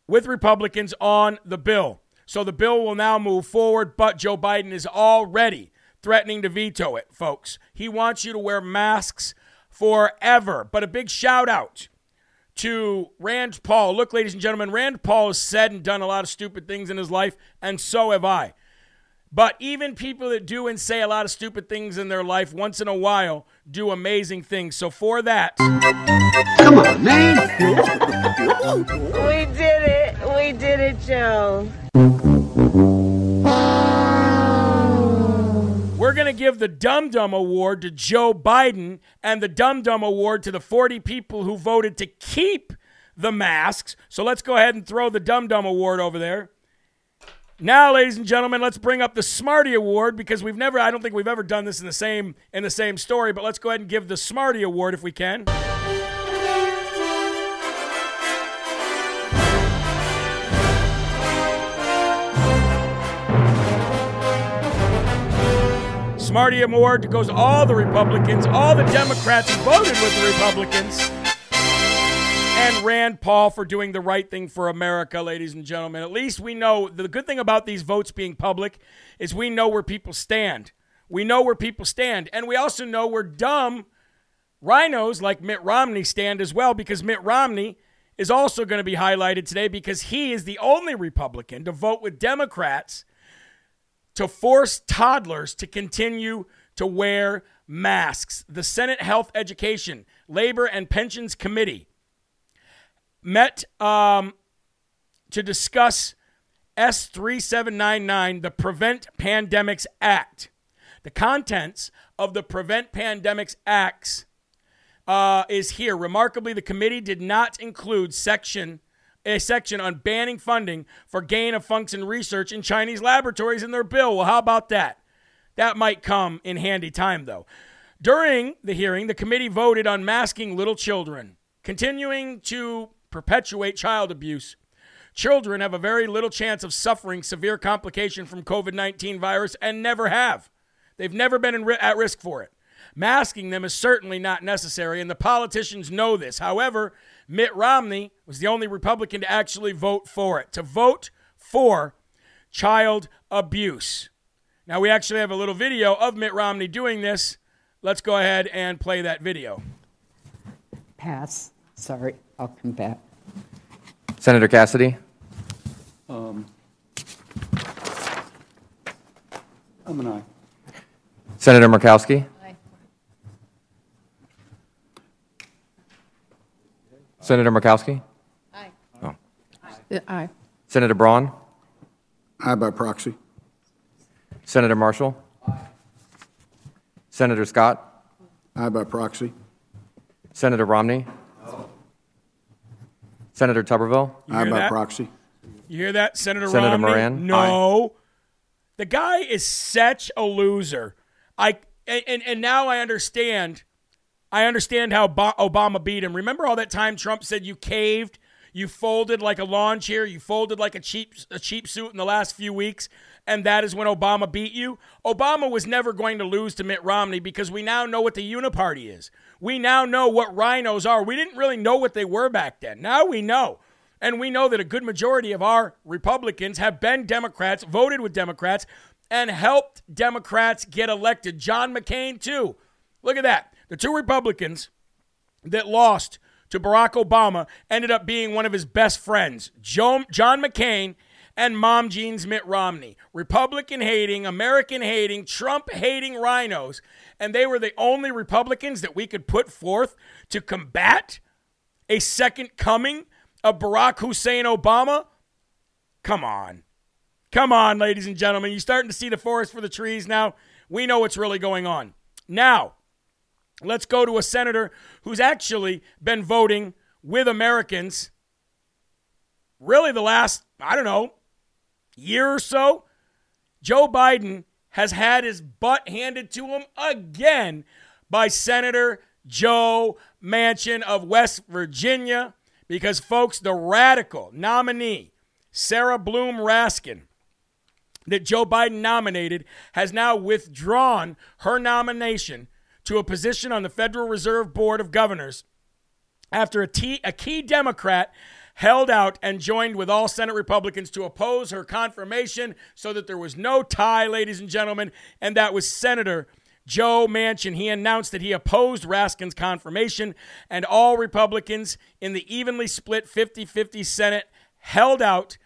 [SPEAKER 1] with Republicans on the bill. So the bill will now move forward, but Joe Biden is already threatening to veto it, folks. He wants you to wear masks forever. But a big shout out to Rand Paul. Look, ladies and gentlemen, Rand Paul has said and done a lot of stupid things in his life, and so have I. But even people that do and say a lot of stupid things in their life once in a while do amazing things. So for that,
[SPEAKER 6] Come on, man.
[SPEAKER 7] We did it. We did it, Joe.
[SPEAKER 1] Give the Dum Dum Award to Joe Biden and the Dum Dum Award to the 40 people who voted to keep the masks. So let's go ahead and throw the Dum Dum Award over there. Now, ladies and gentlemen, let's bring up the Smarty Award because we've never I don't think we've ever done this in the same in the same story, but let's go ahead and give the Smarty Award if we can. Smarty Award goes to all the Republicans, all the Democrats voted with the Republicans, and Rand Paul for doing the right thing for America, ladies and gentlemen. At least we know the good thing about these votes being public is we know where people stand. We know where people stand. And we also know where dumb rhinos like Mitt Romney stand as well, because Mitt Romney is also going to be highlighted today because he is the only Republican to vote with Democrats to force toddlers to continue to wear masks. The Senate Health Education, Labor, and Pensions Committee met um, to discuss S3799, the Prevent Pandemics Act. The contents of the Prevent Pandemics Acts uh, is here. Remarkably, the committee did not include section a section on banning funding for gain of function research in Chinese laboratories in their bill. Well, how about that? That might come in handy time, though. During the hearing, the committee voted on masking little children, continuing to perpetuate child abuse. Children have a very little chance of suffering severe complication from COVID 19 virus and never have. They've never been at risk for it. Masking them is certainly not necessary, and the politicians know this. However, Mitt Romney was the only Republican to actually vote for it, to vote for child abuse. Now, we actually have a little video of Mitt Romney doing this. Let's go ahead and play that video.
[SPEAKER 8] Pass. Sorry, I'll come back.
[SPEAKER 9] Senator Cassidy?
[SPEAKER 6] Um, I'm an aye.
[SPEAKER 9] Senator Murkowski? Senator Murkowski? Oh.
[SPEAKER 8] Aye. Aye.
[SPEAKER 9] Senator Braun?
[SPEAKER 6] Aye by proxy.
[SPEAKER 9] Senator Marshall? Aye. Senator Scott?
[SPEAKER 6] Aye by proxy.
[SPEAKER 9] Senator Romney? No. Senator Tuberville?
[SPEAKER 1] You
[SPEAKER 6] Aye by
[SPEAKER 1] that?
[SPEAKER 6] proxy.
[SPEAKER 1] You hear that, Senator,
[SPEAKER 9] Senator
[SPEAKER 1] Romney?
[SPEAKER 9] Moran?
[SPEAKER 1] No. The guy is such a loser. I and, and, and now I understand. I understand how Obama beat him. Remember all that time Trump said you caved, you folded like a lawn chair, you folded like a cheap a cheap suit in the last few weeks, and that is when Obama beat you. Obama was never going to lose to Mitt Romney because we now know what the uniparty is. We now know what rhinos are. We didn't really know what they were back then. Now we know. And we know that a good majority of our Republicans have been Democrats, voted with Democrats, and helped Democrats get elected. John McCain, too. Look at that. The two Republicans that lost to Barack Obama ended up being one of his best friends, John McCain and Mom Jean's Mitt Romney. Republican hating, American hating, Trump hating rhinos. And they were the only Republicans that we could put forth to combat a second coming of Barack Hussein Obama? Come on. Come on, ladies and gentlemen. You're starting to see the forest for the trees now. We know what's really going on. Now, let's go to a senator who's actually been voting with Americans really the last, I don't know, year or so. Joe Biden has had his butt handed to him again by Senator Joe Manchin of West Virginia because, folks, the radical nominee, Sarah Bloom Raskin, that Joe Biden nominated, has now withdrawn her nomination to a position on the Federal Reserve Board of Governors after a, t- a key Democrat held out and joined with all Senate Republicans to oppose her confirmation so that there was no tie, ladies and gentlemen, and that was Senator Joe Manchin. He announced that he opposed Raskin's confirmation, and all Republicans in the evenly split 50 50 Senate held out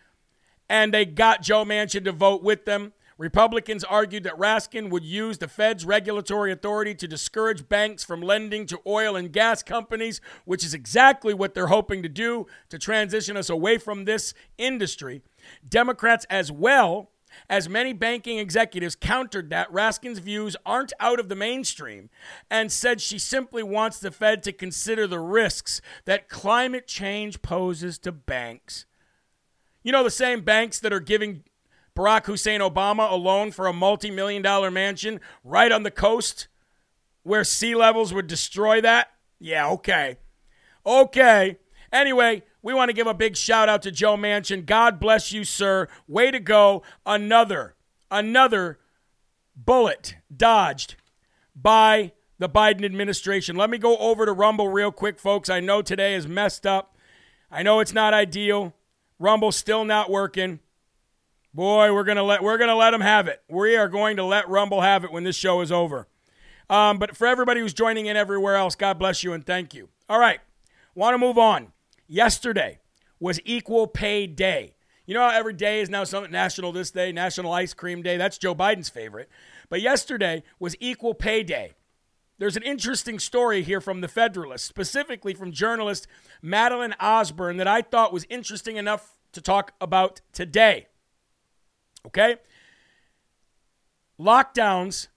[SPEAKER 1] and they got Joe Manchin to vote with them. Republicans argued that Raskin would use the Fed's regulatory authority to discourage banks from lending to oil and gas companies, which is exactly what they're hoping to do to transition us away from this industry. Democrats, as well as many banking executives, countered that Raskin's views aren't out of the mainstream and said she simply wants the Fed to consider the risks that climate change poses to banks. You know, the same banks that are giving Barack Hussein Obama alone for a multi million dollar mansion right on the coast where sea levels would destroy that? Yeah, okay. Okay. Anyway, we want to give a big shout out to Joe Manchin. God bless you, sir. Way to go. Another, another bullet dodged by the Biden administration. Let me go over to Rumble real quick, folks. I know today is messed up. I know it's not ideal. Rumble's still not working. Boy, we're gonna let we're gonna let them have it. We are going to let Rumble have it when this show is over. Um, but for everybody who's joining in everywhere else, God bless you and thank you. All right, want to move on. Yesterday was Equal Pay Day. You know how every day is now something national this day, National Ice Cream Day. That's Joe Biden's favorite. But yesterday was Equal Pay Day. There's an interesting story here from the Federalist, specifically from journalist Madeline Osburn, that I thought was interesting enough to talk about today. Okay? Lockdowns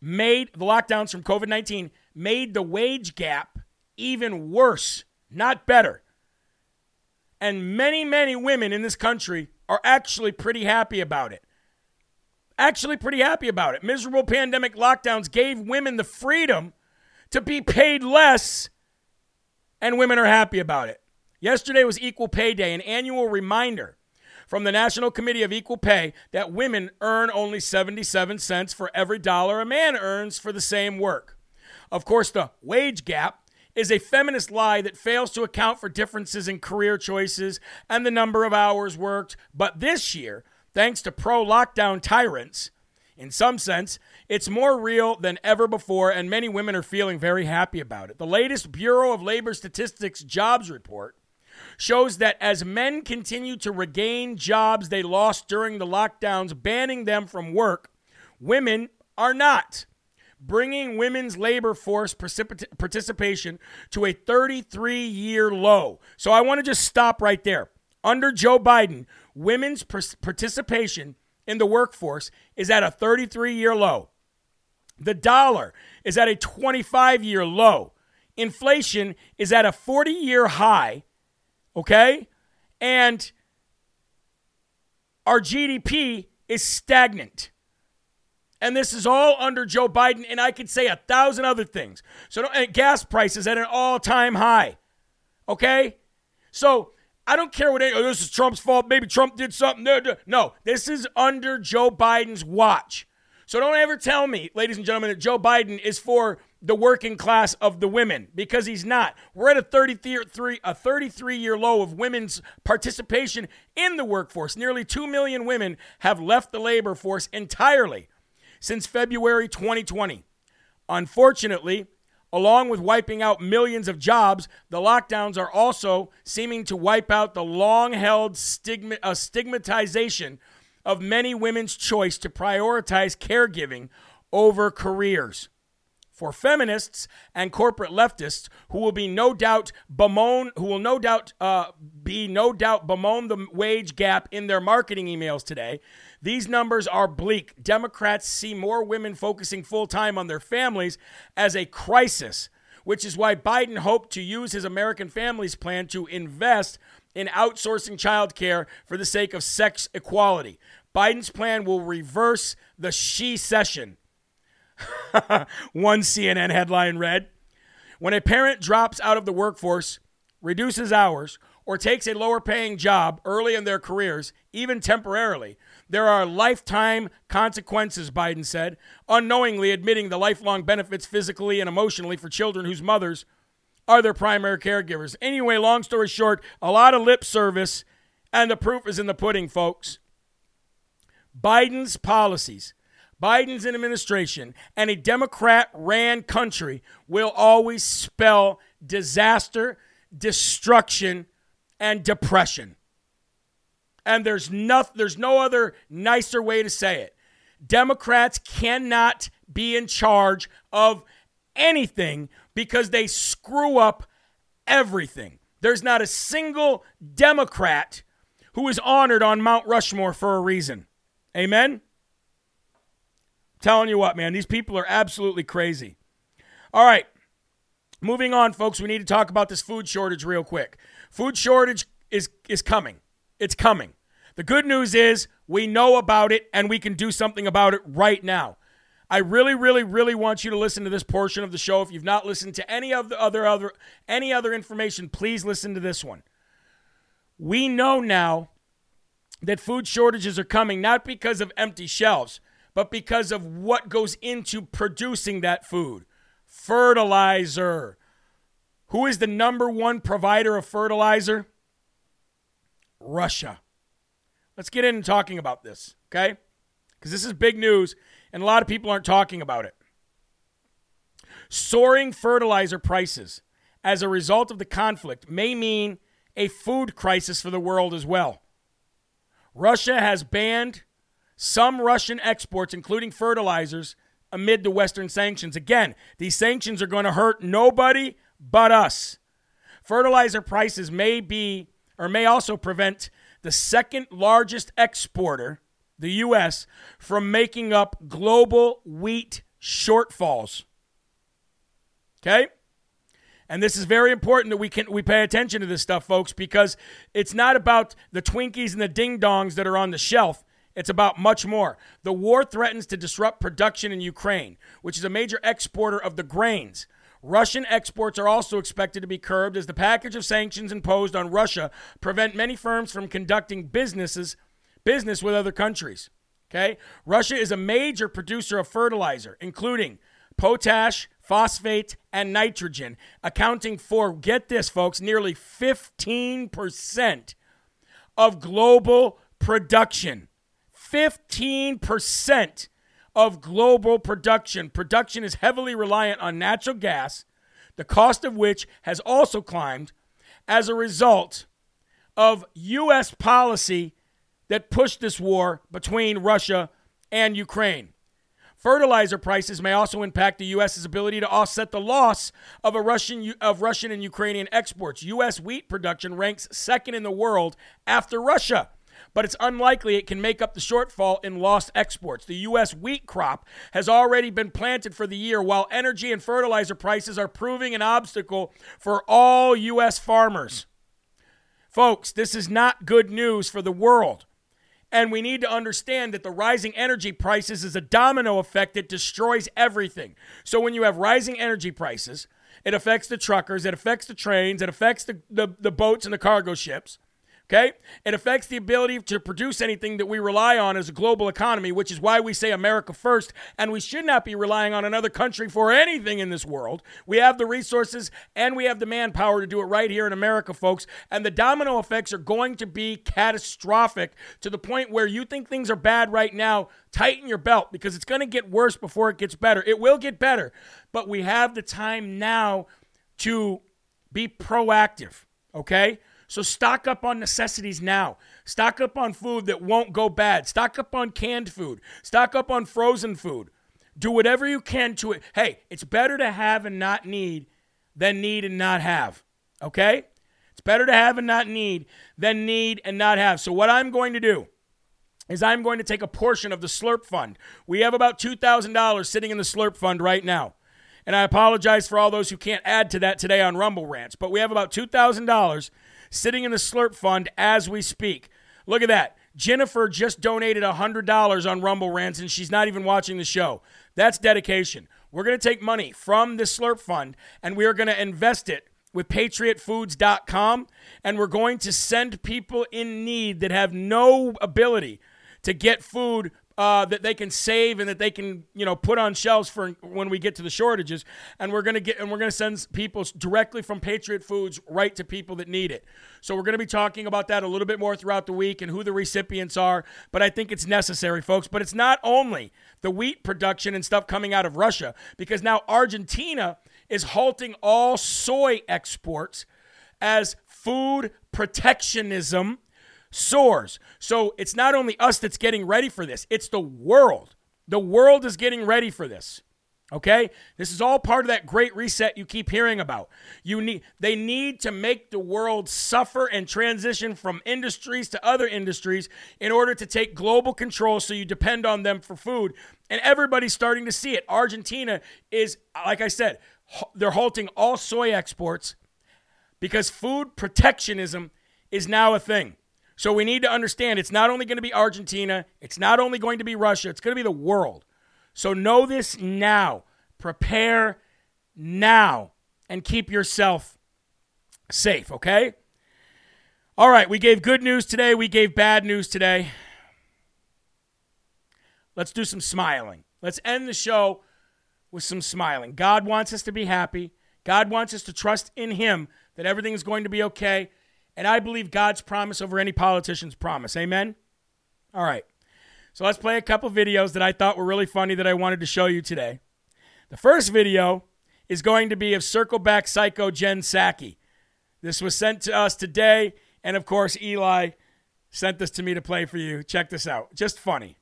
[SPEAKER 1] made the lockdowns from COVID 19 made the wage gap even worse, not better. And many, many women in this country are actually pretty happy about it. Actually, pretty happy about it. Miserable pandemic lockdowns gave women the freedom to be paid less, and women are happy about it. Yesterday was Equal Pay Day, an annual reminder from the National Committee of Equal Pay that women earn only 77 cents for every dollar a man earns for the same work. Of course, the wage gap is a feminist lie that fails to account for differences in career choices and the number of hours worked. But this year, thanks to pro lockdown tyrants, in some sense, it's more real than ever before, and many women are feeling very happy about it. The latest Bureau of Labor Statistics jobs report shows that as men continue to regain jobs they lost during the lockdowns, banning them from work, women are not bringing women's labor force participation to a 33 year low. So I want to just stop right there. Under Joe Biden, women's participation in the workforce is at a 33 year low. The dollar is at a 25 year low. Inflation is at a 40 year high. Okay? And our GDP is stagnant. And this is all under Joe Biden, and I could say a thousand other things. So, gas prices at an all time high. Okay? So, I don't care what oh, this is Trump's fault. Maybe Trump did something. No, this is under Joe Biden's watch. So, don't ever tell me, ladies and gentlemen, that Joe Biden is for the working class of the women because he's not. We're at a 33 a 33 year low of women's participation in the workforce. Nearly 2 million women have left the labor force entirely since February 2020. Unfortunately, along with wiping out millions of jobs, the lockdowns are also seeming to wipe out the long held stigma, uh, stigmatization of many women's choice to prioritize caregiving over careers. For feminists and corporate leftists who will be no doubt bemoan, who will no doubt uh, be no doubt bemoan the wage gap in their marketing emails today, these numbers are bleak. Democrats see more women focusing full time on their families as a crisis, which is why Biden hoped to use his American Families Plan to invest in outsourcing childcare for the sake of sex equality. Biden's plan will reverse the she session. One CNN headline read When a parent drops out of the workforce, reduces hours, or takes a lower paying job early in their careers, even temporarily, there are lifetime consequences, Biden said, unknowingly admitting the lifelong benefits physically and emotionally for children whose mothers are their primary caregivers. Anyway, long story short, a lot of lip service, and the proof is in the pudding, folks. Biden's policies, Biden's administration, and a Democrat ran country will always spell disaster, destruction, and depression. And there's no, there's no other nicer way to say it. Democrats cannot be in charge of anything because they screw up everything. There's not a single Democrat who is honored on Mount Rushmore for a reason. Amen? Telling you what, man, these people are absolutely crazy. All right. Moving on, folks, we need to talk about this food shortage real quick. Food shortage is is coming. It's coming. The good news is we know about it and we can do something about it right now. I really, really, really want you to listen to this portion of the show. If you've not listened to any of the other other any other information, please listen to this one. We know now that food shortages are coming not because of empty shelves, but because of what goes into producing that food. Fertilizer. Who is the number one provider of fertilizer? Russia. Let's get into talking about this, okay? Because this is big news and a lot of people aren't talking about it. Soaring fertilizer prices as a result of the conflict may mean a food crisis for the world as well. Russia has banned some Russian exports, including fertilizers, amid the Western sanctions. Again, these sanctions are going to hurt nobody but us. Fertilizer prices may be or may also prevent the second largest exporter, the U.S., from making up global wheat shortfalls. Okay? And this is very important that we can we pay attention to this stuff, folks, because it's not about the Twinkies and the ding dongs that are on the shelf. It's about much more. The war threatens to disrupt production in Ukraine, which is a major exporter of the grains. Russian exports are also expected to be curbed as the package of sanctions imposed on Russia prevent many firms from conducting businesses business with other countries. Okay? Russia is a major producer of fertilizer, including potash, phosphate, and nitrogen, accounting for, get this, folks, nearly 15% of global production. 15% of global production. Production is heavily reliant on natural gas, the cost of which has also climbed as a result of U.S. policy that pushed this war between Russia and Ukraine. Fertilizer prices may also impact the U.S.'s ability to offset the loss of Russian of Russian and Ukrainian exports. U.S. wheat production ranks second in the world after Russia but it's unlikely it can make up the shortfall in lost exports. The U.S. wheat crop has already been planted for the year, while energy and fertilizer prices are proving an obstacle for all U.S. farmers. Folks, this is not good news for the world. And we need to understand that the rising energy prices is a domino effect that destroys everything. So when you have rising energy prices, it affects the truckers, it affects the trains, it affects the, the, the boats and the cargo ships. Okay? It affects the ability to produce anything that we rely on as a global economy, which is why we say America first, and we should not be relying on another country for anything in this world. We have the resources and we have the manpower to do it right here in America, folks. And the domino effects are going to be catastrophic to the point where you think things are bad right now. Tighten your belt because it's going to get worse before it gets better. It will get better, but we have the time now to be proactive, okay? So stock up on necessities now. Stock up on food that won't go bad. Stock up on canned food. Stock up on frozen food. Do whatever you can to it. Hey, it's better to have and not need than need and not have. Okay? It's better to have and not need than need and not have. So what I'm going to do is I'm going to take a portion of the Slurp Fund. We have about $2,000 sitting in the Slurp Fund right now. And I apologize for all those who can't add to that today on Rumble Rants, but we have about $2,000 sitting in the Slurp Fund as we speak. Look at that. Jennifer just donated $100 on Rumble Rants, and she's not even watching the show. That's dedication. We're going to take money from the Slurp Fund, and we are going to invest it with patriotfoods.com, and we're going to send people in need that have no ability to get food uh, that they can save and that they can you know put on shelves for when we get to the shortages. And we're to get and we're to send people directly from patriot foods right to people that need it. So we're to be talking about that a little bit more throughout the week and who the recipients are but i think it's necessary folks. But it's not only the wheat production and stuff coming out of russia because now argentina is halting all soy exports as food protectionism soars. So it's not only us that's getting ready for this, it's the world. The world is getting ready for this. Okay? This is all part of that great reset you keep hearing about. You need they need to make the world suffer and transition from industries to other industries in order to take global control so you depend on them for food. And everybody's starting to see it. Argentina is like I said, they're halting all soy exports because food protectionism is now a thing. So we need to understand it's not only going to be Argentina, it's not only going to be Russia, it's going to be the world. So know this now. Prepare now and keep yourself safe, okay? All right, we gave good news today, we gave bad news today. Let's do some smiling. Let's end the show with some smiling. God wants us to be happy. God wants us to trust in Him that everything is going to be okay. And I believe God's promise over any politician's promise. Amen? All right. So let's play a couple videos that I thought were really funny that I wanted to show you today. The first video is going to be of Circleback Psycho Jen Psaki. This was sent to us today, and of course, Eli sent this to me to play for you. Check this out. Just funny.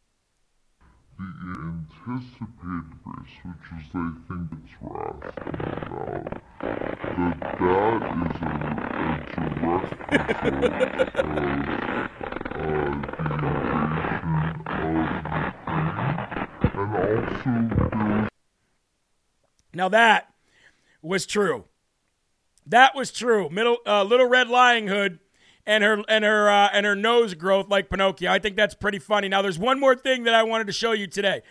[SPEAKER 10] The anticipated race, which is, I think it's rational that that is a, a direct result of uh, the invasion of Ukraine, and also
[SPEAKER 1] now that was true. That was true. Middle, uh, little red lying hood and her and her uh, and her nose growth like Pinocchio. I think that's pretty funny. Now, there's one more thing that I wanted to show you today.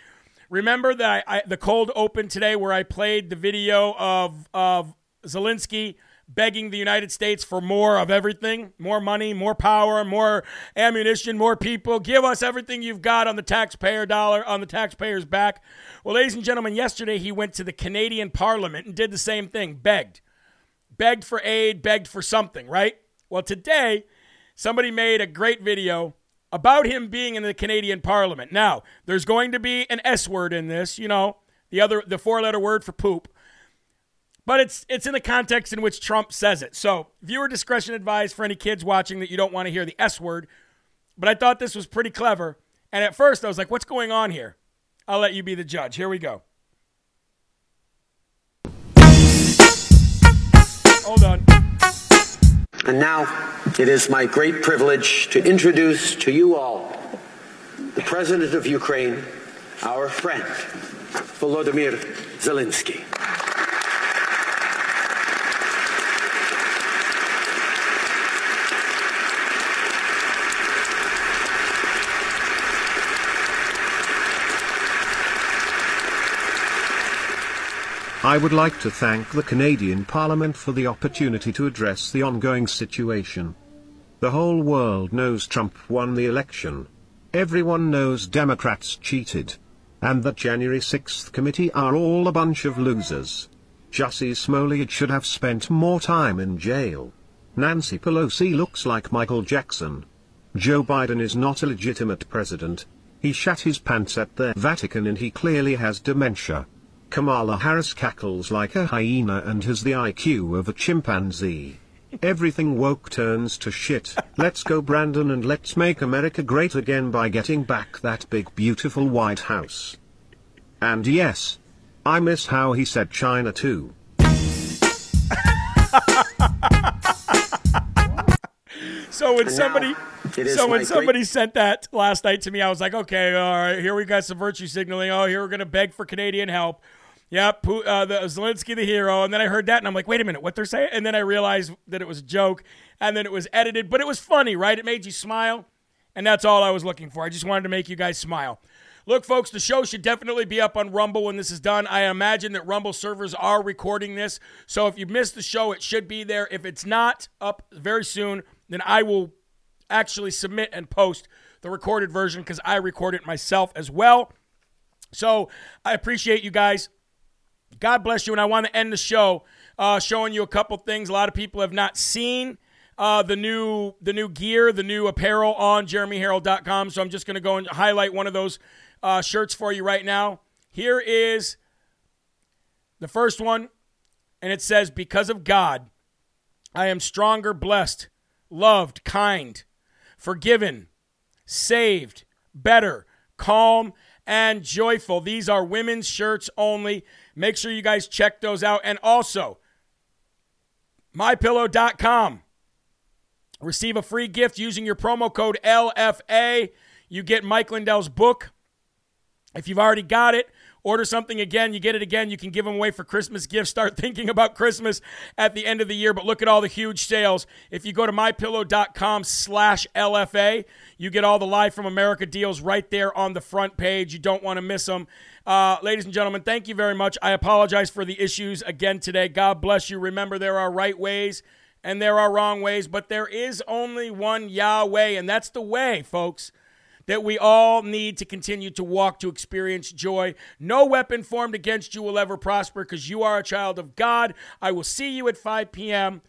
[SPEAKER 1] Remember that I, I, the cold open today where I played the video of of Zelensky begging the United States for more of everything more money, more power, more ammunition, more people. Give us everything you've got on the taxpayer dollar, on the taxpayer's back. Well, ladies and gentlemen, yesterday he went to the Canadian Parliament and did the same thing begged. Begged for aid, begged for something, right? Well, today, somebody made a great video about him being in the Canadian Parliament. Now, there's going to be an S word in this, you know, the other the four letter word for poop but it's it's in the context in which Trump says it. So viewer discretion advised for any kids watching that you don't want to hear the S word. But I thought this was pretty clever. And at first I was like, what's going on here? I'll let you be the judge. Here we go. Hold on.
[SPEAKER 11] And now it is my great privilege to introduce to you all the President of Ukraine, our friend, Volodymyr Zelensky.
[SPEAKER 12] I would like to thank the Canadian Parliament for the opportunity to address the ongoing situation. The whole world knows Trump won the election. Everyone knows Democrats cheated. And the January 6th committee are all a bunch of losers. Jussie Smollett should have spent more time in jail. Nancy Pelosi looks like Michael Jackson. Joe Biden is not a legitimate president. He shat his pants at the Vatican and he clearly has dementia. Kamala Harris cackles like a hyena and has the IQ of a chimpanzee. Everything woke turns to shit. Let's go Brandon and let's make America great again by getting back that big beautiful White House. And yes, I miss how he said China too.
[SPEAKER 1] so when somebody so when somebody great- sent that last night to me, I was like, okay, all right, here we got some virtue signaling. Oh, here we're gonna beg for Canadian help. Yep, uh, the Zelensky the hero. And then I heard that and I'm like, wait a minute, what they're saying? And then I realized that it was a joke and then it was edited, but it was funny, right? It made you smile. And that's all I was looking for. I just wanted to make you guys smile. Look, folks, the show should definitely be up on Rumble when this is done. I imagine that Rumble servers are recording this. So if you missed the show, it should be there. If it's not up very soon, then I will actually submit and post the recorded version because I record it myself as well. So I appreciate you guys. God bless you. And I want to end the show uh, showing you a couple things. A lot of people have not seen uh, the new the new gear, the new apparel on JeremyHerrell.com. So I'm just going to go and highlight one of those uh, shirts for you right now. Here is the first one, and it says, "Because of God, I am stronger, blessed, loved, kind, forgiven, saved, better, calm." and joyful. These are women's shirts only. Make sure you guys check those out. And also, mypillow.com. Receive a free gift using your promo code LFA. You get Mike Lindell's book. If you've already got it, order something again. You get it again. You can give them away for Christmas gifts. Start thinking about Christmas at the end of the year. But look at all the huge sales. If you go to mypillow.com slash LFA, you get all the Live from America deals right there on the front page. You don't want to miss them. Uh, ladies and gentlemen, thank you very much. I apologize for the issues again today. God bless you. Remember, there are right ways and there are wrong ways, but there is only one Yahweh, and that's the way, folks, that we all need to continue to walk to experience joy. No weapon formed against you will ever prosper because you are a child of God. I will see you at 5 p.m.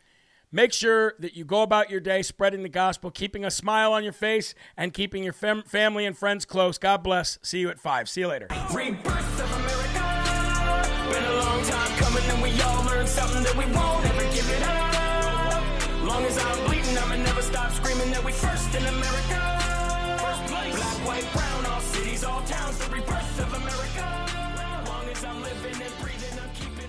[SPEAKER 1] Make sure that you go about your day spreading the gospel, keeping a smile on your face, and keeping your fam- family and friends close. God bless. See you at 5. See you later.
[SPEAKER 10] Rebirth of America. Been a long time coming, and we all something that we won't ever give it up. Long as I'm bleeding, I'ma never stop screaming that we first in America.